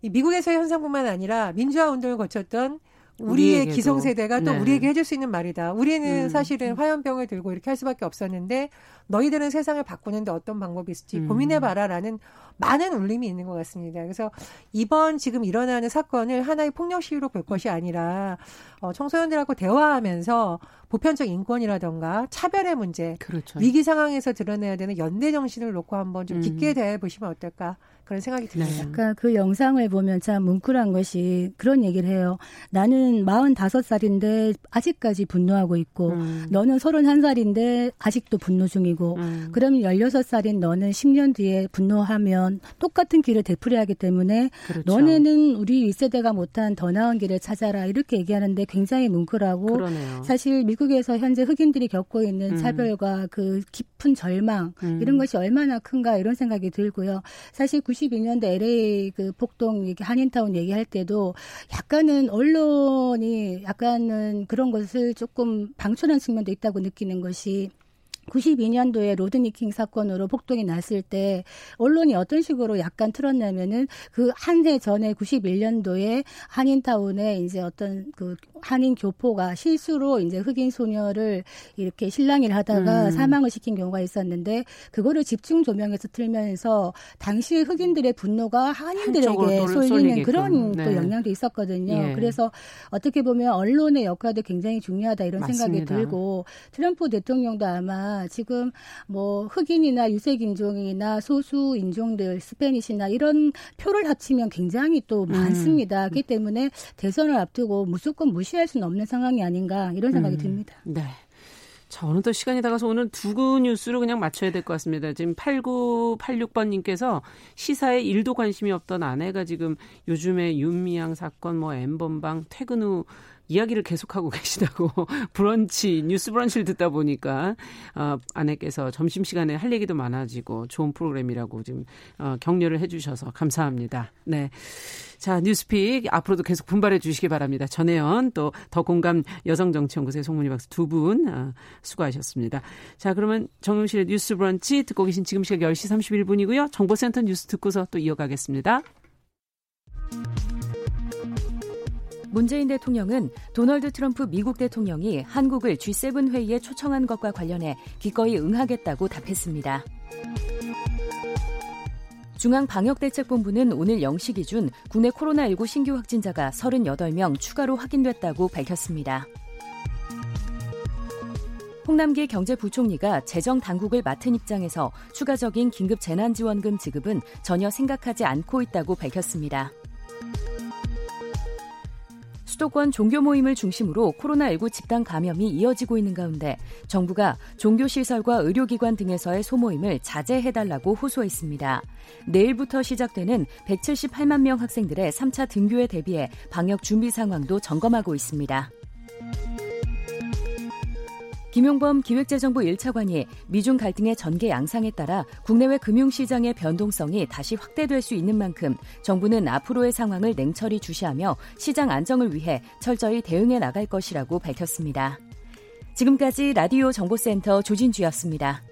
이 미국에서의 현상뿐만 아니라 민주화 운동을 거쳤던 우리의. 기성세대가 또 네. 우리에게 해줄 수 있는 말이다. 우리는 음. 사실은 화염병을 들고 이렇게 할 수밖에 없었는데 너희들은 세상을 바꾸는데 어떤 방법이 있을지 음. 고민해봐라라는 많은 울림이 있는 것 같습니다. 그래서 이번 지금 일어나는 사건을 하나의 폭력 시위로 볼 것이 아니라 어, 청소년들하고 대화하면서 보편적 인권이라던가 차별의 문제, 그렇죠. 위기 상황에서 드러내야 되는 연대 정신을 놓고 한번 좀 깊게 음. 대해 보시면 어떨까 그런 생각이 듭니다. 네. 그러니까 그 영상을 보면 참 뭉클한 것이 그런 얘기를 해요. 나는 45살인데 아직까지 분노하고 있고 음. 너는 31살인데 아직도 분노 중이고 음. 그러면 16살인 너는 10년 뒤에 분노하면 똑같은 길을 되풀이하기 때문에 그렇죠. 너네는 우리 1세대가 못한 더 나은 길을 찾아라 이렇게 얘기하는데 굉장히 뭉클하고 그러네요. 사실 미국에서 현재 흑인들이 겪고 있는 음. 차별과 그 깊은 절망 음. 이런 것이 얼마나 큰가 이런 생각이 들고요. 사실 90 92년도 LA 그 폭동 얘기 한인타운 얘기할 때도 약간은 언론이 약간은 그런 것을 조금 방출한 측면도 있다고 느끼는 것이 92년도에 로드니킹 사건으로 폭동이 났을 때 언론이 어떤 식으로 약간 틀었냐면은 그 한 해 전에 91년도에 한인타운에 이제 어떤 그 한인 교포가 실수로 이제 흑인 소녀를 이렇게 실랑이를 하다가 음. 사망을 시킨 경우가 있었는데 그거를 집중 조명해서 틀면서 당시 흑인들의 분노가 한인들에게 쏠리는 그런 네. 또 영향도 있었거든요. 예. 그래서 어떻게 보면 언론의 역할도 굉장히 중요하다 이런 맞습니다. 생각이 들고 트럼프 대통령도 아마 지금 뭐 흑인이나 유색 인종이나 소수 인종들 스페니시나 이런 표를 합치면 굉장히 또 음. 많습니다. 그렇기 때문에 대선을 앞두고 무조건 무시 할 수는 없는 상황이 아닌가 이런 생각이 음. 듭니다. 네. 자, 어느덧 시간이 다가서 오늘 두구 뉴스로 그냥 맞춰야 될 것 같습니다. 지금 8986번님께서 시사에 일도 관심이 없던 아내가 지금 요즘에 윤미향 사건, 뭐 엠번방, 퇴근 후 이야기를 계속하고 계시다고 브런치 뉴스 브런치를 듣다 보니까 어, 아내께서 점심 시간에 할 얘기도 많아지고 좋은 프로그램이라고 지금 어, 격려를 해주셔서 감사합니다. 네. 자, 뉴스픽 앞으로도 계속 분발해 주시기 바랍니다. 전혜연 또 더 공감 여성정치연구소의 송문희 박사 두분 어, 수고하셨습니다. 자, 그러면 정용실의 뉴스 브런치 듣고 계신 지금 시각 10시 31분이고요. 정보센터 뉴스 듣고서 또 이어가겠습니다. 문재인 대통령은 도널드 트럼프 미국 대통령이 한국을 G7 회의에 초청한 것과 관련해 기꺼이 응하겠다고 답했습니다. 중앙방역대책본부는 오늘 0시 기준 국내 코로나19 신규 확진자가 38명 추가로 확인됐다고 밝혔습니다. 홍남기 경제부총리가 재정 당국을 맡은 입장에서 추가적인 긴급 재난지원금 지급은 전혀 생각하지 않고 있다고 밝혔습니다. 수도권 종교 모임을 중심으로 코로나19 집단 감염이 이어지고 있는 가운데 정부가 종교시설과 의료기관 등에서의 소모임을 자제해달라고 호소했습니다. 내일부터 시작되는 178만 명 학생들의 3차 등교에 대비해 방역 준비 상황도 점검하고 있습니다. 김용범 기획재정부 1차관이 미중 갈등의 전개 양상에 따라 국내외 금융시장의 변동성이 다시 확대될 수 있는 만큼 정부는 앞으로의 상황을 냉철히 주시하며 시장 안정을 위해 철저히 대응해 나갈 것이라고 밝혔습니다. 지금까지 라디오 정보센터 조진주였습니다.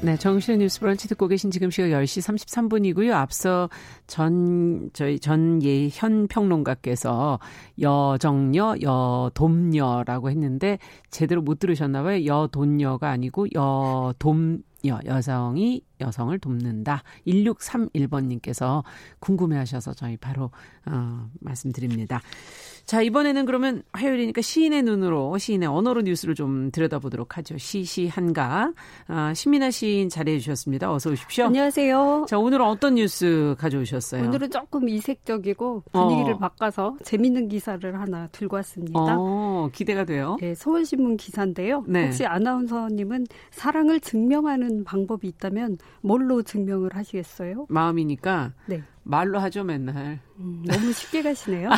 네, 정실의 뉴스 브런치 듣고 계신 지금 시각 10시 33분이고요. 앞서 전, 저희 전예현 평론가께서 여정녀, 여돔녀라고 했는데 제대로 못 들으셨나봐요. 여돈녀가 아니고 여돔 여, 여성이 여성을 돕는다. 1631번님께서 궁금해 하셔서 저희 바로, 어, 말씀드립니다. 자, 이번에는 그러면 화요일이니까 시인의 눈으로, 시인의 언어로 뉴스를 좀 들여다보도록 하죠. 시시한가. 아, 신민아 시인 자리해 주셨습니다. 어서 오십시오. 안녕하세요. 자, 오늘은 어떤 뉴스 가져오셨어요? 오늘은 조금 이색적이고 분위기를 어. 바꿔서 재밌는 기사를 하나 들고 왔습니다. 어, 기대가 돼요. 네, 서울신문 기사인데요. 네. 혹시 아나운서님은 사랑을 증명하는 방법이 있다면 뭘로 증명을 하시겠어요? 마음이니까. 네. 말로 하죠 맨날. 음, 너무 쉽게 가시네요.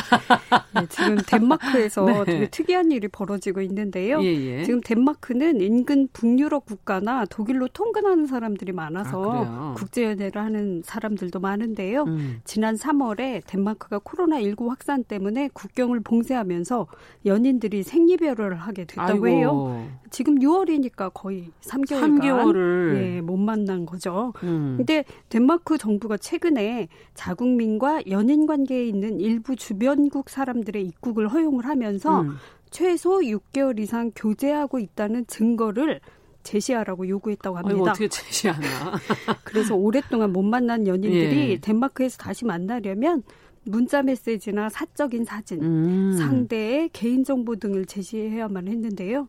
네, 지금 덴마크에서 네. 되게 특이한 일이 벌어지고 있는데요. 예, 예. 지금 덴마크는 인근 북유럽 국가나 독일로 통근하는 사람들이 많아서 아, 국제 연애를 하는 사람들도 많은데요. 음. 지난 3월에 덴마크가 코로나 19 확산 때문에 국경을 봉쇄하면서 연인들이 생리별을 하게 됐다고 아이고. 해요. 지금 6월이니까 거의 3개월간 3개월을 예, 못 만난 거죠. 음. 근데 덴마크 정부가 최근에 자국민과 연인 관계에 있는 일부 주변국 사람들의 입국을 허용을 하면서 음. 최소 6개월 이상 교제하고 있다는 증거를 제시하라고 요구했다고 합니다. 아니, 어떻게 제시하나? 그래서 오랫동안 못 만난 연인들이 예. 덴마크에서 다시 만나려면 문자 메시지나 사적인 사진, 음. 상대의 개인정보 등을 제시해야만 했는데요.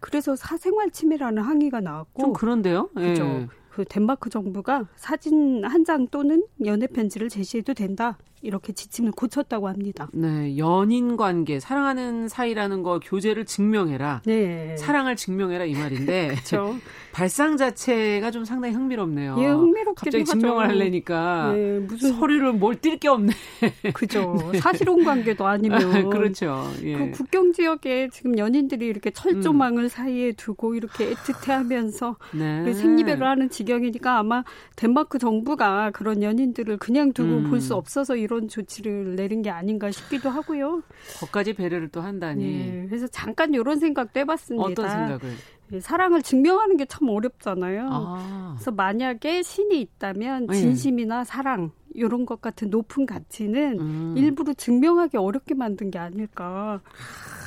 그래서 사생활 침해라는 항의가 나왔고 좀 그런데요. 그죠. 예. 그 덴마크 정부가 사진 한 장 또는 연애 편지를 제시해도 된다. 이렇게 지침을 고쳤다고 합니다. 네, 연인 관계, 사랑하는 사이라는 거 교제를 증명해라. 네. 사랑을 증명해라 이 말인데. 그렇죠. 발상 자체가 좀 상당히 흥미롭네요. 예, 흥미롭긴 갑자기. 증명을 하려니까 네, 무슨 서류를 뭘띨게 없네. 그죠. 네. 사실혼 관계도 아니면. 그렇죠. 예. 그 국경 지역에 지금 연인들이 이렇게 철조망을 음. 사이에 두고 이렇게 애틋해하면서 네. 생리배를 하는 지경이니까 아마 덴마크 정부가 그런 연인들을 그냥 두고 음. 볼수 없어서 이런 조치를 내린 게 아닌가 싶기도 하고요. 거까지 배려를 또 한다니. 네, 그래서 잠깐 이런 생각도 해봤습니다. 어떤 생각을? 사랑을 증명하는 게 참 어렵잖아요. 아. 그래서 만약에 신이 있다면 네. 진심이나 네. 사랑 이런 것 같은 높은 가치는 음. 일부러 증명하기 어렵게 만든 게 아닐까.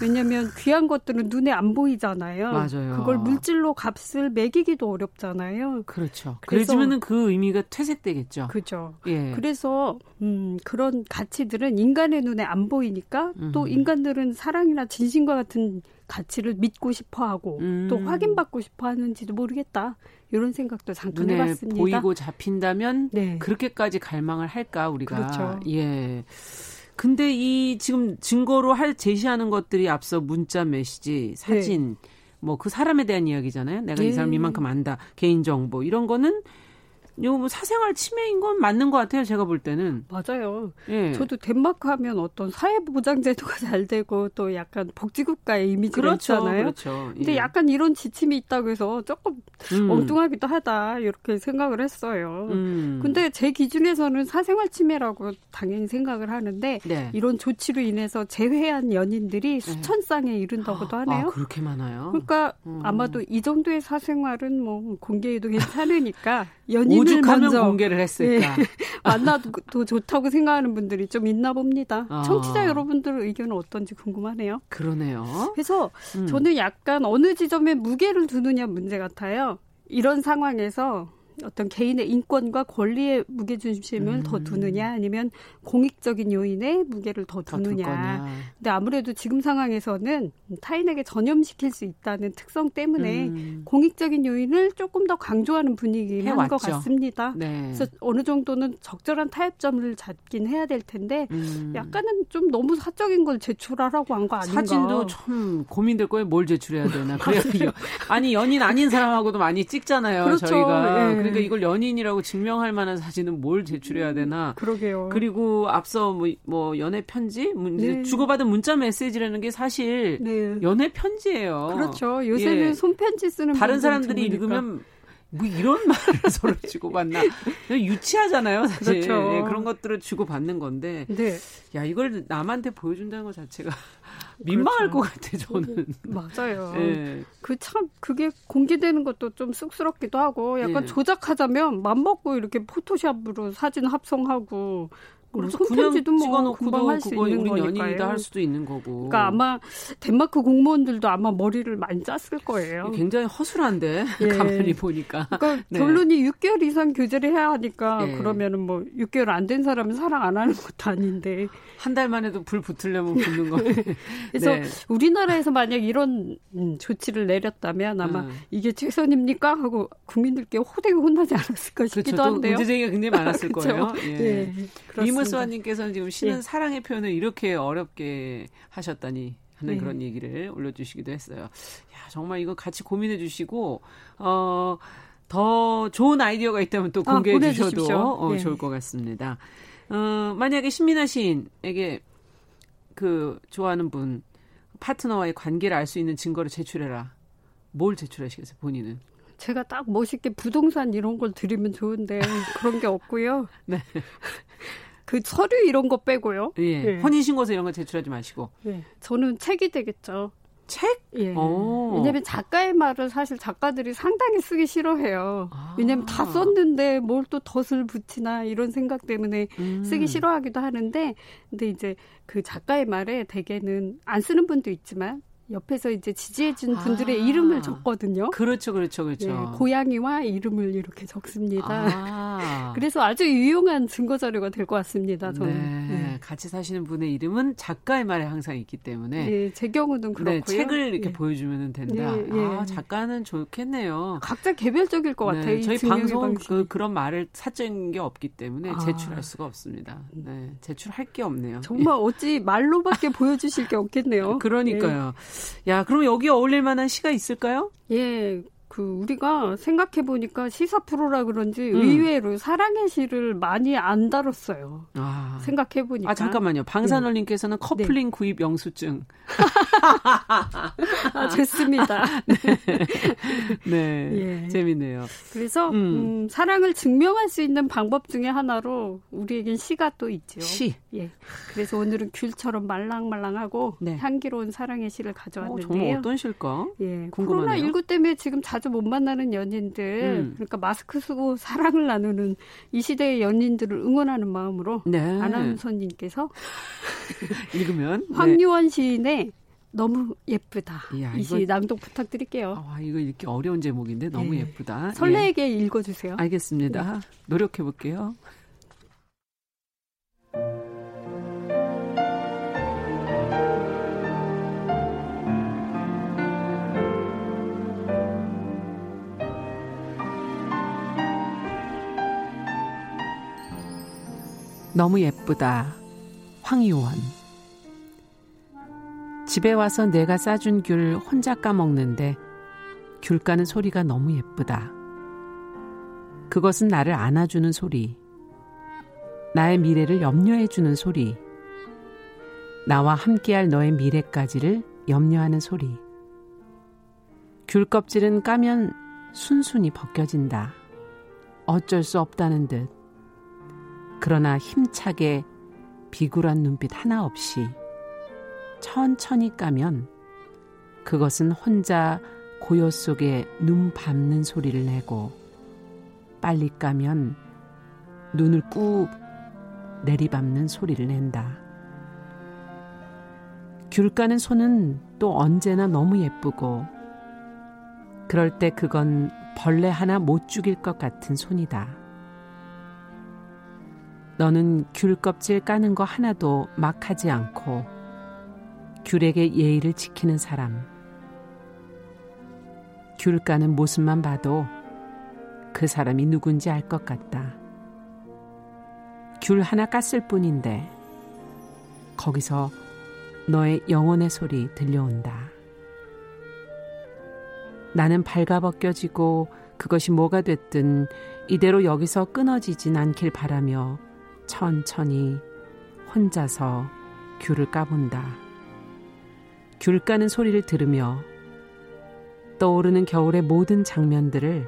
왜냐하면 귀한 것들은 눈에 안 보이잖아요. 맞아요. 그걸 물질로 값을 매기기도 어렵잖아요. 그렇죠. 그래지면은 그 의미가 퇴색되겠죠. 그죠. 예. 그래서 음, 그런 가치들은 인간의 눈에 안 보이니까 음. 또 인간들은 사랑이나 진심과 같은 가치를 믿고 싶어 하고 음. 또 확인받고 싶어 하는지도 모르겠다. 이런 생각도 잠깐 해봤습니다. 보이고 잡힌다면 네. 그렇게까지 갈망을 할까 우리가. 그렇죠. 예. 근데 이 지금 증거로 할 제시하는 것들이 앞서 문자 메시지, 사진, 네. 뭐그 사람에 대한 이야기잖아요. 내가 네. 이 사람 이만큼 안다. 개인 정보 이런 거는 이거 뭐 사생활 침해인 건 맞는 것 같아요. 제가 볼 때는. 맞아요. 예. 저도 덴마크 하면 어떤 사회보장제도가 잘 되고 또 약간 복지국가의 이미지가 그렇죠, 있잖아요. 그렇죠. 근데 예. 약간 이런 지침이 있다고 해서 조금 음. 엉뚱하기도 하다 이렇게 생각을 했어요. 음. 근데 제 기준에서는 사생활 침해라고 당연히 생각을 하는데 네. 이런 조치로 인해서 재회한 연인들이 네. 수천 쌍에 이른다고도 아, 하네요. 아, 그렇게 많아요? 그러니까 음. 아마도 이 정도의 사생활은 뭐 공개해도 괜찮으니까 연인 오죽하면 공개를 했을까. 네. 만나도 좋다고 생각하는 분들이 좀 있나 봅니다. 아. 청취자 여러분들 의견은 어떤지 궁금하네요. 그러네요. 그래서 음. 저는 약간 어느 지점에 무게를 두느냐 문제 같아요. 이런 상황에서 어떤 개인의 인권과 권리의 무게 중심을 음. 더 두느냐 아니면 공익적인 요인에 무게를 더 두느냐. 더 근데 아무래도 지금 상황에서는 타인에게 전염시킬 수 있다는 특성 때문에 음. 공익적인 요인을 조금 더 강조하는 분위기인 것 같습니다. 네. 그래서 어느 정도는 적절한 타협점을 잡긴 해야 될 텐데 음. 약간은 좀 너무 사적인 걸 제출하라고 한 거 아닌가. 사진도 참 고민될 거예요. 뭘 제출해야 되나. 그래요. 아니 연인 아닌 사람하고도 많이 찍잖아요. 그렇죠. 저희가. 네. 그러니까 이걸 연인이라고 증명할 만한 사진은 뭘 제출해야 되나? 그러게요. 그리고 앞서 뭐, 뭐 연애 편지, 네. 주고받은 문자 메시지라는 게 사실 네. 연애 편지예요. 그렇죠. 요새는 예. 손편지 쓰는 다른 사람들이 드무니까. 읽으면 뭐 이런 말을 서로 주고받나 유치하잖아요 사실 그렇죠. 예, 그런 것들을 주고받는 건데 네. 야 이걸 남한테 보여준다는 것 자체가 민망할 그렇죠. 것 같아 저는. 맞아요. 예. 그참 그게 공개되는 것도 좀 쑥스럽기도 하고 약간 예. 조작하자면 맘 먹고 이렇게 포토샵으로 사진 합성하고 그래서 손편지도 뭐수 있는 거니까요. 연인이다 할 수도 있는 거고. 그러니까 아마 덴마크 공무원들도 아마 머리를 많이 짰을 거예요. 굉장히 허술한데 예. 가만히 보니까. 그러니까 네. 결론이 6개월 이상 교제를 해야 하니까 예. 그러면은 뭐 6개월 안 된 사람은 사랑 안 하는 것도 아닌데 한 달만 해도 불 붙으려면 붙는 거예요. 그래서 네. 우리나라에서 만약 이런 음, 조치를 내렸다면 아마 음. 이게 최선입니까 하고 국민들께 호되게 혼나지 않았을까 싶기도 그렇죠. 한데요. 문제제기가 굉장히 많았을 거예요. 예. 예. 이문수아님께서는 지금 신은 예. 사랑의 표현을 이렇게 어렵게 하셨다니 하는 네. 그런 얘기를 올려주시기도 했어요. 야 정말 이거 같이 고민해 주시고 어. 더 좋은 아이디어가 있다면 또 아, 공개해 아, 주셔도 어, 네. 좋을 것 같습니다. 어, 만약에 신민아 시인에게 그 좋아하는 분 파트너와의 관계를 알 수 있는 증거를 제출해라. 뭘 제출하시겠어요, 본인은? 제가 딱 멋있게 부동산 이런 걸 드리면 좋은데 그런 게 없고요. 네. 그 서류 이런 거 빼고요. 예. 예. 혼인신고서 이런 거 제출하지 마시고. 예. 저는 책이 되겠죠. 책? 예. 오. 왜냐면 작가의 말을 사실 작가들이 상당히 쓰기 싫어해요. 아. 왜냐면 다 썼는데 뭘 또 덧을 붙이나 이런 생각 때문에 음. 쓰기 싫어하기도 하는데 근데 이제 그 작가의 말에 대개는 안 쓰는 분도 있지만 옆에서 이제 지지해준 분들의 아. 이름을 적거든요. 그렇죠, 그렇죠, 그렇죠. 네, 고양이와 이름을 이렇게 적습니다. 아. 그래서 아주 유용한 증거 자료가 될 것 같습니다. 저는. 네. 네. 같이 사시는 분의 이름은 작가의 말에 항상 있기 때문에. 네, 제 경우는 네, 그렇고요. 책을 이렇게 네. 보여주면 된다. 네, 아, 작가는 좋겠네요. 각자 개별적일 것 같아요. 저희 방송 그, 그런 말을 사적인 게 없기 때문에 아. 제출할 수가 없습니다. 네, 제출할 게 없네요. 정말 어찌 말로밖에 보여주실 게 없겠네요. 그러니까요. 야, 그럼 여기 어울릴 만한 시가 있을까요? 예. 그 우리가 생각해 보니까 시사 프로라 그런지 음. 의외로 사랑의 시를 많이 안 다뤘어요. 아. 생각해 보니까. 아 잠깐만요. 방산월님께서는 네. 커플링 네. 구입 영수증. 아, 좋습니다. 네, 네. 예. 재밌네요. 그래서 음. 음, 사랑을 증명할 수 있는 방법 중에 하나로 우리에겐 시가 또 있죠. 시. 예. 그래서 오늘은 귤처럼 말랑말랑하고 네. 향기로운 사랑의 시를 가져왔는데요. 어, 정말 어떤 시일까? 예. 코로나 19 때문에 지금 자 자주 못 만나는 연인들, 음. 그러니까 마스크 쓰고 사랑을 나누는 이 시대의 연인들을 응원하는 마음으로 네. 아나운서님께서 읽으면 황유원 네. 시인의 너무 예쁘다. 이시 낭독 부탁드릴게요. 아, 이거 이렇게 어려운 제목인데 너무 네. 예쁘다. 설레게 예. 읽어주세요. 알겠습니다. 네. 노력해 볼게요. 너무 예쁘다. 황희원. 집에 와서 내가 싸준 귤 혼자 까먹는데 귤 까는 소리가 너무 예쁘다. 그것은 나를 안아주는 소리. 나의 미래를 염려해주는 소리. 나와 함께할 너의 미래까지를 염려하는 소리. 귤 껍질은 까면 순순히 벗겨진다. 어쩔 수 없다는 듯. 그러나 힘차게 비굴한 눈빛 하나 없이 천천히 까면 그것은 혼자 고요 속에 눈 밟는 소리를 내고 빨리 까면 눈을 꾹 내리밟는 소리를 낸다. 귤 까는 손은 또 언제나 너무 예쁘고 그럴 때 그건 벌레 하나 못 죽일 것 같은 손이다. 너는 귤 껍질 까는 거 하나도 막 하지 않고 귤에게 예의를 지키는 사람. 귤 까는 모습만 봐도 그 사람이 누군지 알 것 같다. 귤 하나 깠을 뿐인데 거기서 너의 영혼의 소리 들려온다. 나는 발가벗겨지고 그것이 뭐가 됐든 이대로 여기서 끊어지진 않길 바라며 천천히 혼자서 귤을 까본다. 귤 까는 소리를 들으며 떠오르는 겨울의 모든 장면들을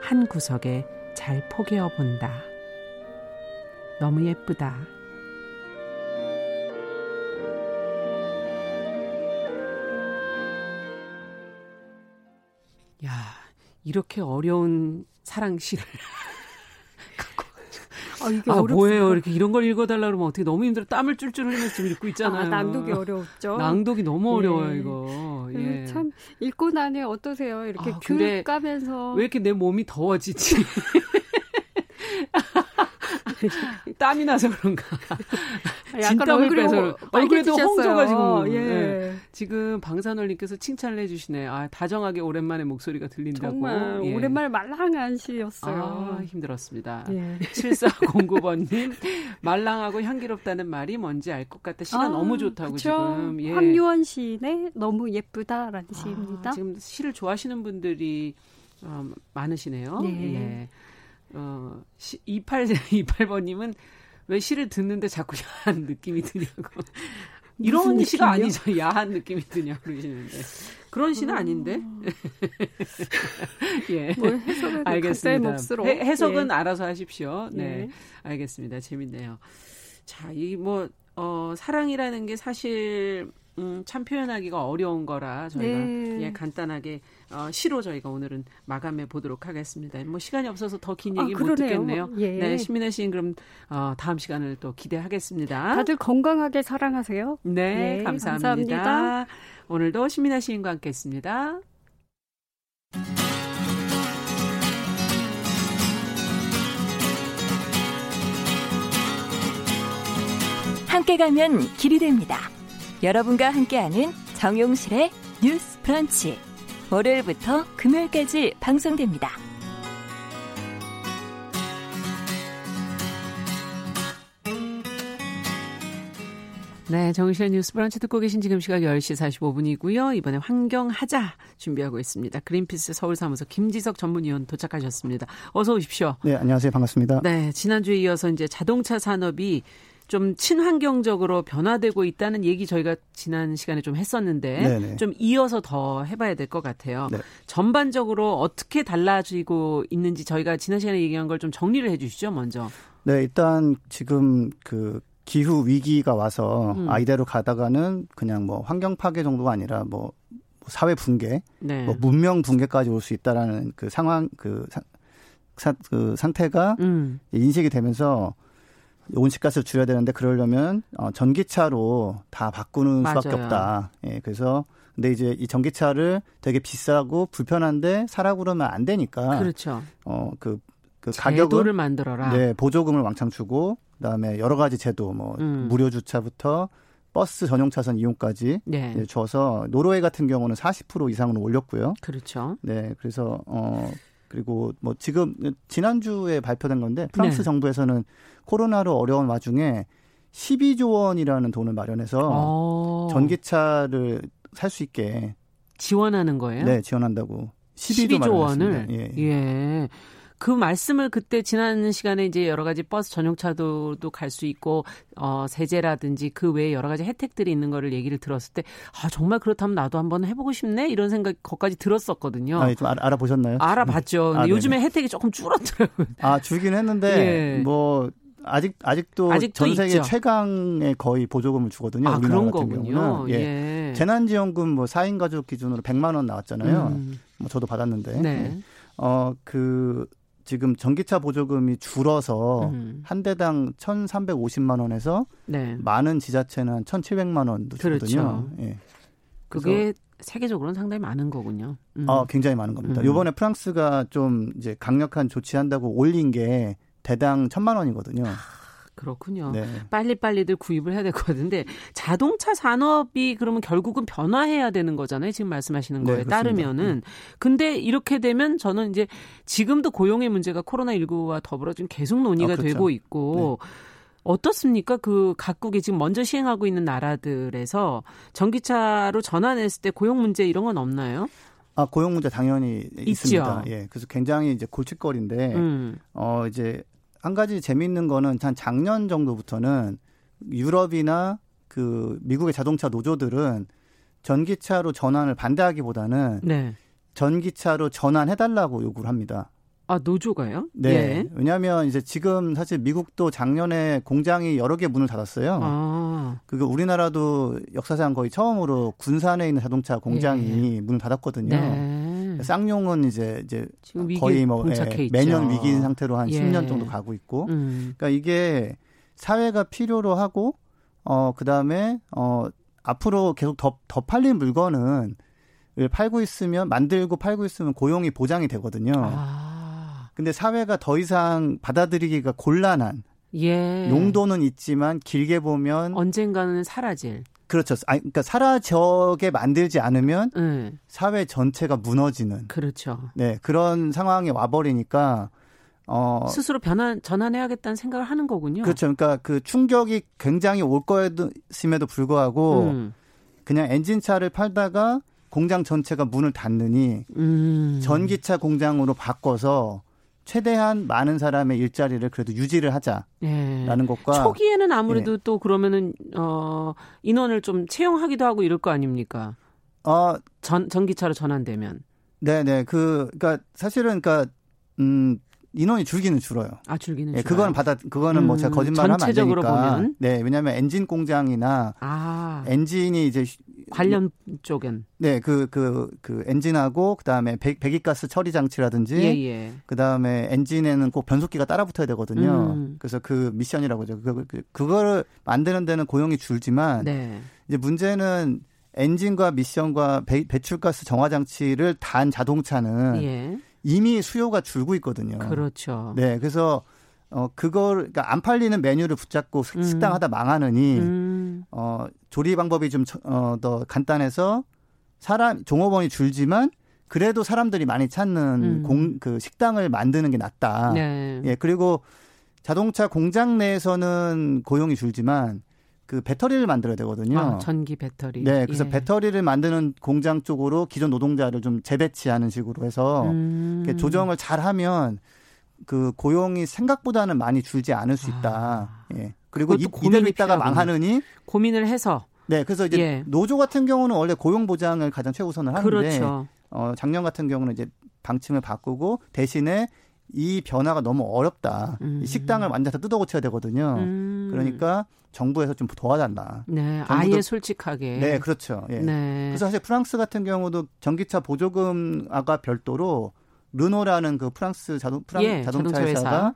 한 구석에 잘 포개어 본다. 너무 예쁘다. 야, 이렇게 어려운 사랑시를 아, 이게 아, 뭐예요? 이렇게 이런 걸 읽어달라 그러면 어떻게 너무 힘들어. 땀을 쫄쫄 흘리면서 지금 읽고 있잖아요. 아, 낭독이 어려웠죠. 낭독이 너무 어려워요, 예. 이거. 예. 참, 읽고 나니 어떠세요? 이렇게 아, 귤 까면서. 왜 이렇게 내 몸이 더워지지? 땀이 나서 그런가. 진땀을 빼서 얼굴에도 홍조가 지금 예. 네. 지금 방산월님께서 칭찬을 해주시네. 아 다정하게 오랜만에 목소리가 들린다고. 정말 예. 오랜만에 말랑한 시였어요. 아, 힘들었습니다. 예. 7409번님 말랑하고 향기롭다는 말이 뭔지 알 것 같다. 시가 아, 너무 좋다고 그쵸? 지금. 예. 황유원 시인의 너무 예쁘다라는 아, 시입니다. 지금 시를 좋아하시는 분들이 어, 많으시네요. 네. 예. 어, 28, 28번님은 왜 시를 듣는데 자꾸 야한 느낌이 드냐고. 이런 시가 아니죠. 야한 느낌이 드냐 그러시는데. 그런 시는 음. 아닌데. 예. 뭐 해석은 알겠습니다. 해, 석은 예. 알아서 하십시오. 네. 예. 알겠습니다. 재밌네요. 자, 이 뭐, 어, 사랑이라는 게 사실, 음, 참 표현하기가 어려운 거라 저희가 네. 예, 간단하게 어, 시로 저희가 오늘은 마감해 보도록 하겠습니다. 뭐 시간이 없어서 더 긴 얘기 아, 못 듣겠네요. 예. 네, 시민의 시인 그럼 어, 다음 시간을 또 기대하겠습니다. 다들 건강하게 사랑하세요. 네, 네 감사합니다. 감사합니다. 오늘도 시민의 시인과 함께했습니다. 함께 가면 길이 됩니다. 여러분과 함께하는 정용실의 뉴스 프런치. 월요일부터 금요일까지 방송됩니다. 네, 정실의 뉴스 브런치 듣고 계신 지금 시각 10시 45분이고요. 이번에 환경하자 준비하고 있습니다. 그린피스 서울사무소 김지석 전문위원 도착하셨습니다. 어서 오십시오. 네, 안녕하세요. 반갑습니다. 네, 지난주에 이어서 이제 자동차 산업이 좀 친환경적으로 변화되고 있다는 얘기 저희가 지난 시간에 좀 했었는데 네네. 좀 이어서 더 해봐야 될 것 같아요. 네. 전반적으로 어떻게 달라지고 있는지 저희가 지난 시간에 얘기한 걸 좀 정리를 해주시죠, 먼저. 네, 일단 지금 그 기후 위기가 와서 음. 아 이대로 가다가는 그냥 뭐 환경 파괴 정도가 아니라 뭐 사회 붕괴, 네. 뭐 문명 붕괴까지 올 수 있다라는 그 상황 그, 사, 사, 그 상태가 음. 인식이 되면서 온실가스를 줄여야 되는데 그러려면 어, 전기차로 다 바꾸는 맞아요. 수밖에 없다. 예, 그래서 근데 이제 이 전기차를 되게 비싸고 불편한데 사라고 그러면 안 되니까. 그렇죠. 어 그 그 가격을 만들어라. 네, 보조금을 왕창 주고 그다음에 여러 가지 제도 뭐 음. 무료 주차부터 버스 전용 차선 이용까지 네. 네, 줘서 노르웨이 같은 경우는 40% 이상으로 올렸고요. 그렇죠. 네, 그래서 어 그리고 뭐 지금 지난주에 발표된 건데 프랑스 네. 정부에서는 코로나로 어려운 와중에 12조 원이라는 돈을 마련해서 오. 어. 전기차를 살 수 있게 지원하는 거예요? 네, 지원한다고 12조, 12조 원을 예. 예. 그 말씀을 그때 지난 시간에 이제 여러 가지 버스 전용차도 갈 수 있고 어 세제라든지 그 외에 여러 가지 혜택들이 있는 거를 얘기를 들었을 때 아 정말 그렇다면 나도 한번 해보고 싶네 이런 생각 거까지 들었었거든요. 아, 좀 알아, 보셨나요 알아봤죠. 근데 아, 요즘에 혜택이 조금 줄었더라고요. 아 줄긴 했는데 예. 뭐 아직 아직도, 아직도 전 세계 있죠. 최강의 거의 보조금을 주거든요. 아, 우리나라 같은 거군요. 경우는 예. 예. 재난지원금 뭐 4인 가족 기준으로 100만 원 나왔잖아요. 음. 뭐 저도 받았는데. 네. 예. 어그 지금 전기차 보조금이 줄어서 음. 한 대당 1,350만 원에서 네. 많은 지자체는 한 1,700만 원도 그렇죠. 주거든요. 예. 그게 세계적으로는 상당히 많은 거군요. 음. 어, 굉장히 많은 겁니다. 음. 요번에 프랑스가 좀 이제 강력한 조치한다고 올린 게 대당 천만 원이거든요. 아, 그렇군요. 네. 빨리빨리들 구입을 해야 될 것 같은데 자동차 산업이 그러면 결국은 변화해야 되는 거잖아요. 지금 말씀하시는 거에 네, 따르면은. 음. 근데 이렇게 되면 저는 이제 지금도 고용의 문제가 코로나19와 더불어 좀 계속 논의가 아, 그렇죠. 되고 있고 네. 어떻습니까? 그 각국이 지금 먼저 시행하고 있는 나라들에서 전기차로 전환했을 때 고용 문제 이런 건 없나요? 아, 고용 문제 당연히 있죠. 있습니다. 예. 그래서 굉장히 이제 골칫거리인데, 음. 어, 이제 한 가지 재미있는 거는 한 작년 정도부터는 유럽이나 그 미국의 자동차 노조들은 전기차로 전환을 반대하기보다는 네. 전기차로 전환해달라고 요구를 합니다. 아 노조가요? 네. 예. 왜냐하면 이제 지금 사실 미국도 작년에 공장이 여러 개 문을 닫았어요. 아. 그게 우리나라도 역사상 거의 처음으로 군산에 있는 자동차 공장이 예. 문을 닫았거든요. 네. 쌍용은 이제 이제 거의 뭐 예, 매년 위기인 상태로 한 예. 10년 정도 가고 있고. 음. 그러니까 이게 사회가 필요로 하고 어 그다음에 어 앞으로 계속 더 더 팔린 물건은 팔고 있으면 만들고 팔고 있으면 고용이 보장이 되거든요. 아. 근데 사회가 더 이상 받아들이기가 곤란한 예. 용도는 있지만 길게 보면 언젠가는 사라질. 그렇죠. 아, 그러니까 사라져게 만들지 않으면 네. 사회 전체가 무너지는. 그렇죠. 네 그런 상황에 와버리니까 어 스스로 변환 전환해야겠다는 생각을 하는 거군요. 그렇죠. 그러니까 그 충격이 굉장히 올 거였음에도 불구하고 음. 그냥 엔진차를 팔다가 공장 전체가 문을 닫느니 음. 전기차 공장으로 바꿔서 최대한 많은 사람의 일자리를 그래도 유지를 하자라는 예. 것과 초기에는 아무래도 예. 또 그러면은 어 인원을 좀 채용하기도 하고 이럴 거 아닙니까? 어 전 전기차로 전환되면 네 네 그 그러니까 사실은 그러니까 음 인원이 줄기는 줄어요. 아 줄기는 예, 그거는 받아 그거는 음, 뭐 제가 음, 거짓말하면 안 되니까. 보면? 네, 왜냐하면 엔진 공장이나 아. 엔진이 이제 관련 쪽엔 네, 그그 그 엔진하고 그다음에 배, 기 가스 처리 장치라든지 예, 예. 그다음에 엔진에는 꼭 변속기가 따라 붙어야 되거든요. 음. 그래서 그 미션이라고 하죠. 그, 그 그거를 만드는 데는 고용이 줄지만 네. 이제 문제는 엔진과 미션과 배, 배출가스 정화 장치를 단 자동차는 예. 이미 수요가 줄고 있거든요. 그렇죠. 네, 그래서 어 그걸 그러니까 안 팔리는 메뉴를 붙잡고 음. 식당 하다 망하느니 음. 어 조리 방법이 좀 어 더 간단해서 사람 종업원이 줄지만 그래도 사람들이 많이 찾는 음. 공 그 식당을 만드는 게 낫다. 네. 예 그리고 자동차 공장 내에서는 고용이 줄지만 그 배터리를 만들어야 되거든요. 아, 전기 배터리. 네, 그래서 예. 배터리를 만드는 공장 쪽으로 기존 노동자를 좀 재배치하는 식으로 해서 음. 조정을 잘 하면 그 고용이 생각보다는 많이 줄지 않을 수 있다. 아. 예. 그리고 이, 이대로 있다가 망하느니 고민을 해서 네, 그래서 이제 예. 노조 같은 경우는 원래 고용 보장을 가장 최우선을 하는데 그렇죠. 어 작년 같은 경우는 이제 방침을 바꾸고 대신에 이 변화가 너무 어렵다. 음. 식당을 완전 다 뜯어 고쳐야 되거든요. 음. 그러니까 정부에서 좀 도와달라. 네, 아예 솔직하게. 네, 그렇죠. 예. 네. 그래서 사실 프랑스 같은 경우도 전기차 보조금 아가 별도로 르노라는 그 프랑스 자동 프랑 예, 자동차 회사가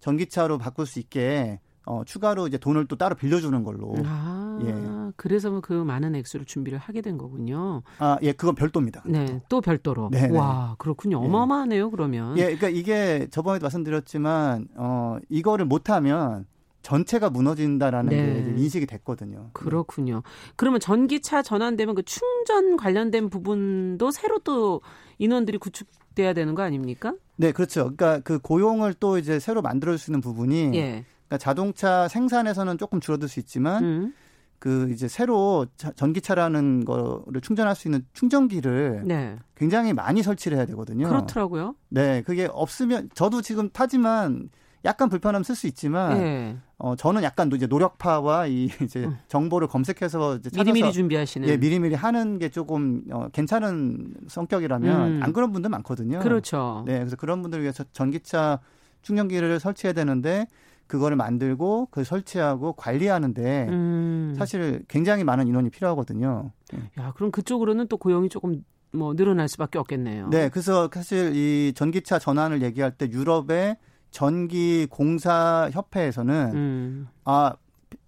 전기차로 바꿀 수 있게 어, 추가로 이제 돈을 또 따로 빌려주는 걸로. 아, 예. 그래서 그 많은 액수를 준비를 하게 된 거군요. 아, 예, 그건 별도입니다. 네, 또 별도로. 네, 네. 와, 그렇군요. 예. 어마어마하네요, 그러면. 예, 그러니까 이게 저번에도 말씀드렸지만, 어, 이거를 못하면 전체가 무너진다라는 네. 게 인식이 됐거든요. 그렇군요. 그러면 전기차 전환되면 그 충전 관련된 부분도 새로 또 인원들이 구축 돼야 되는 거 아닙니까? 네, 그렇죠. 그러니까 그 고용을 또 이제 새로 만들어 줄 수 있는 부분이 예. 그러니까 자동차 생산에서는 조금 줄어들 수 있지만 음. 그 이제 새로 자, 전기차라는 거를 충전할 수 있는 충전기를 네. 굉장히 많이 설치를 해야 되거든요. 그렇더라고요. 네, 그게 없으면 저도 지금 타지만 약간 불편함 쓸 수 있지만 네. 어 저는 약간 이제 노력파와 이 이제 음. 정보를 검색해서 이제 미리미리 준비하시는 예 미리미리 하는 게 조금 어 괜찮은 성격이라면 음. 안 그런 분들 많거든요. 그렇죠. 네, 그래서 그런 분들을 위해서 전기차 충전기를 설치해야 되는데 그거를 만들고 그 설치하고 관리하는데 음. 사실 굉장히 많은 인원이 필요하거든요. 야, 그럼 그쪽으로는 또 고용이 조금 뭐 늘어날 수밖에 없겠네요. 네, 그래서 사실 이 전기차 전환을 얘기할 때 유럽의 전기 공사 협회에서는 음. 아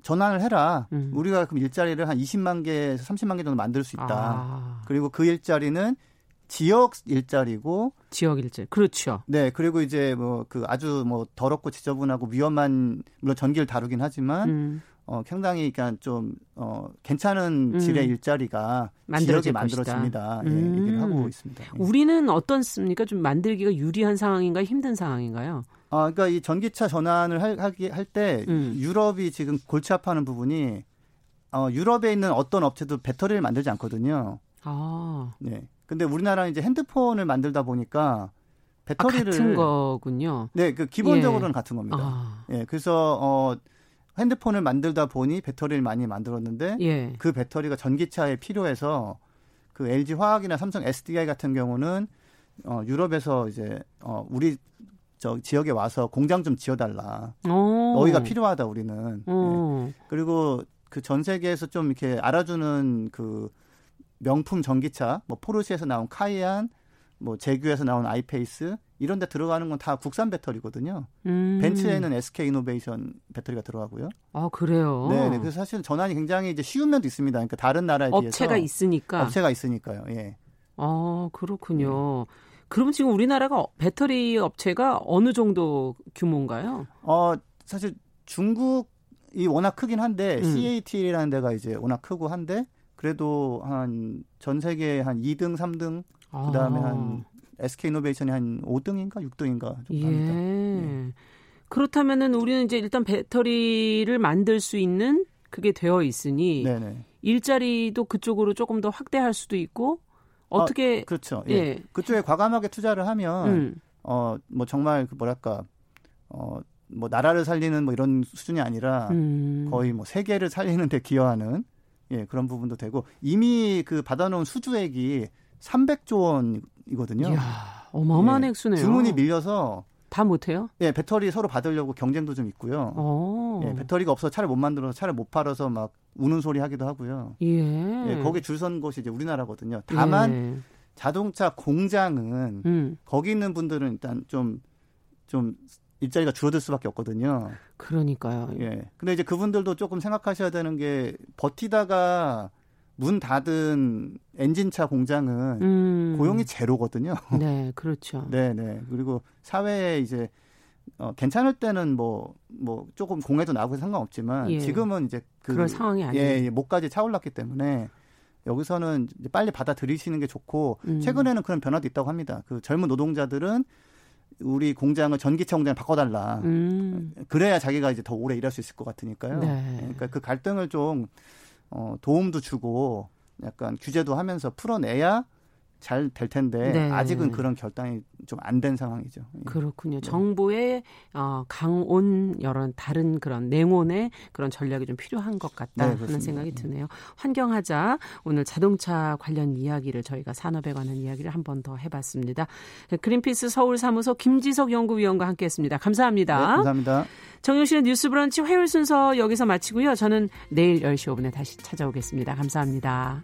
전환을 해라. 음. 우리가 그럼 일자리를 한 20만 개에서 30만 개 정도 만들 수 있다. 아. 그리고 그 일자리는 지역 일자리고 지역 일자리 그렇죠. 네 그리고 이제 뭐 그 아주 뭐 더럽고 지저분하고 위험한 물론 전기를 다루긴 하지만 음. 어 상당히 그러니까 좀어 괜찮은 음. 질의 일자리가 지역에 만들어집니다. 예, 음. 얘기를 하고 있습니다. 예. 우리는 어떻습니까? 좀 만들기가 유리한 상황인가 힘든 상황인가요? 아 그러니까 이 전기차 전환을 할, 하기 할때 음. 유럽이 지금 골치 아파하는 부분이 어 유럽에 있는 어떤 업체도 배터리를 만들지 않거든요. 아. 네. 근데 우리나라는 이제 핸드폰을 만들다 보니까 배터리를 아, 같은 거군요. 네, 그 기본적으로는 예. 같은 겁니다. 아. 예, 그래서 어 핸드폰을 만들다 보니 배터리를 많이 만들었는데 예. 그 배터리가 전기차에 필요해서 그 LG 화학이나 삼성 SDI 같은 경우는 어 유럽에서 이제 어 우리 저 지역에 와서 공장 좀 지어달라. 오. 너희가 필요하다 우리는. 예. 그리고 그 전 세계에서 좀 이렇게 알아주는 그 명품 전기차, 뭐 포르쉐에서 나온 카이안, 뭐 제규에서 나온 아이페이스 이런 데 들어가는 건 다 국산 배터리거든요. 음. 벤츠에는 SK 이노베이션 배터리가 들어가고요. 아, 그래요? 네, 네. 그래서 사실 전환이 굉장히 이제 쉬운 면도 있습니다. 그러니까 다른 나라에 업체가 비해서. 업체가 있으니까. 업체가 있으니까요. 예. 아, 그렇군요. 네. 그럼 지금 우리나라가 배터리 업체가 어느 정도 규모인가요? 어, 사실 중국이 워낙 크긴 한데 음. CATL이라는 데가 이제 워낙 크고 한데 그래도 한 전 세계 한 2등, 3등 그다음에 아. 한 SK 이노베이션이 한 5등인가 6등인가 정도 예. 합니다. 예. 그렇다면은 우리는 이제 일단 배터리를 만들 수 있는 그게 되어 있으니 네네. 일자리도 그쪽으로 조금 더 확대할 수도 있고 어떻게 아, 그렇죠. 예. 예. 그쪽에 과감하게 투자를 하면 음. 어뭐 정말 그 뭐랄까 어 뭐 나라를 살리는 뭐 이런 수준이 아니라 음. 거의 뭐 세계를 살리는 데 기여하는 예, 그런 부분도 되고 이미 그 받아 놓은 수주액이 300조 원이거든요. 이야, 어마어마한 예, 액수네요. 주문이 밀려서 다 못해요? 예, 배터리 서로 받으려고 경쟁도 좀 있고요. 오. 예, 배터리가 없어서 차를 못 만들어서 차를 못 팔아서 막 우는 소리 하기도 하고요. 예. 예 거기 줄선 곳이 이제 우리나라거든요. 다만 예. 자동차 공장은 음. 거기 있는 분들은 일단 좀좀 좀 일자리가 줄어들 수밖에 없거든요. 그러니까요. 예. 근데 이제 그분들도 조금 생각하셔야 되는 게 버티다가 문 닫은 엔진차 공장은 음. 고용이 제로거든요. 네, 그렇죠. 네, 네. 그리고 사회에 이제 어, 괜찮을 때는 뭐, 뭐, 조금 공해도 나고 상관없지만, 예. 지금은 이제 그. 그런 상황이 아니에요. 예, 예, 목까지 차올랐기 때문에, 여기서는 이제 빨리 받아들이시는 게 좋고, 음. 최근에는 그런 변화도 있다고 합니다. 그 젊은 노동자들은 우리 공장을 전기차 공장에 바꿔달라. 음. 그래야 자기가 이제 더 오래 일할 수 있을 것 같으니까요. 네. 그러니까 그 갈등을 좀 어, 도움도 주고 약간 규제도 하면서 풀어내야 잘 될 텐데 네. 아직은 그런 결단이 좀 안 된 상황이죠. 예. 그렇군요. 네. 정부의 어, 강온 여러 다른 그런 냉온의 그런 전략이 좀 필요한 것 같다 네, 하는 생각이 드네요. 환경하자 오늘 자동차 관련 이야기를 저희가 산업에 관한 이야기를 한 번 더 해봤습니다. 그린피스 서울 사무소 김지석 연구위원과 함께했습니다. 감사합니다. 네, 감사합니다. 정용실의 뉴스브런치 화요일 순서 여기서 마치고요. 저는 내일 10시 5분에 다시 찾아오겠습니다. 감사합니다.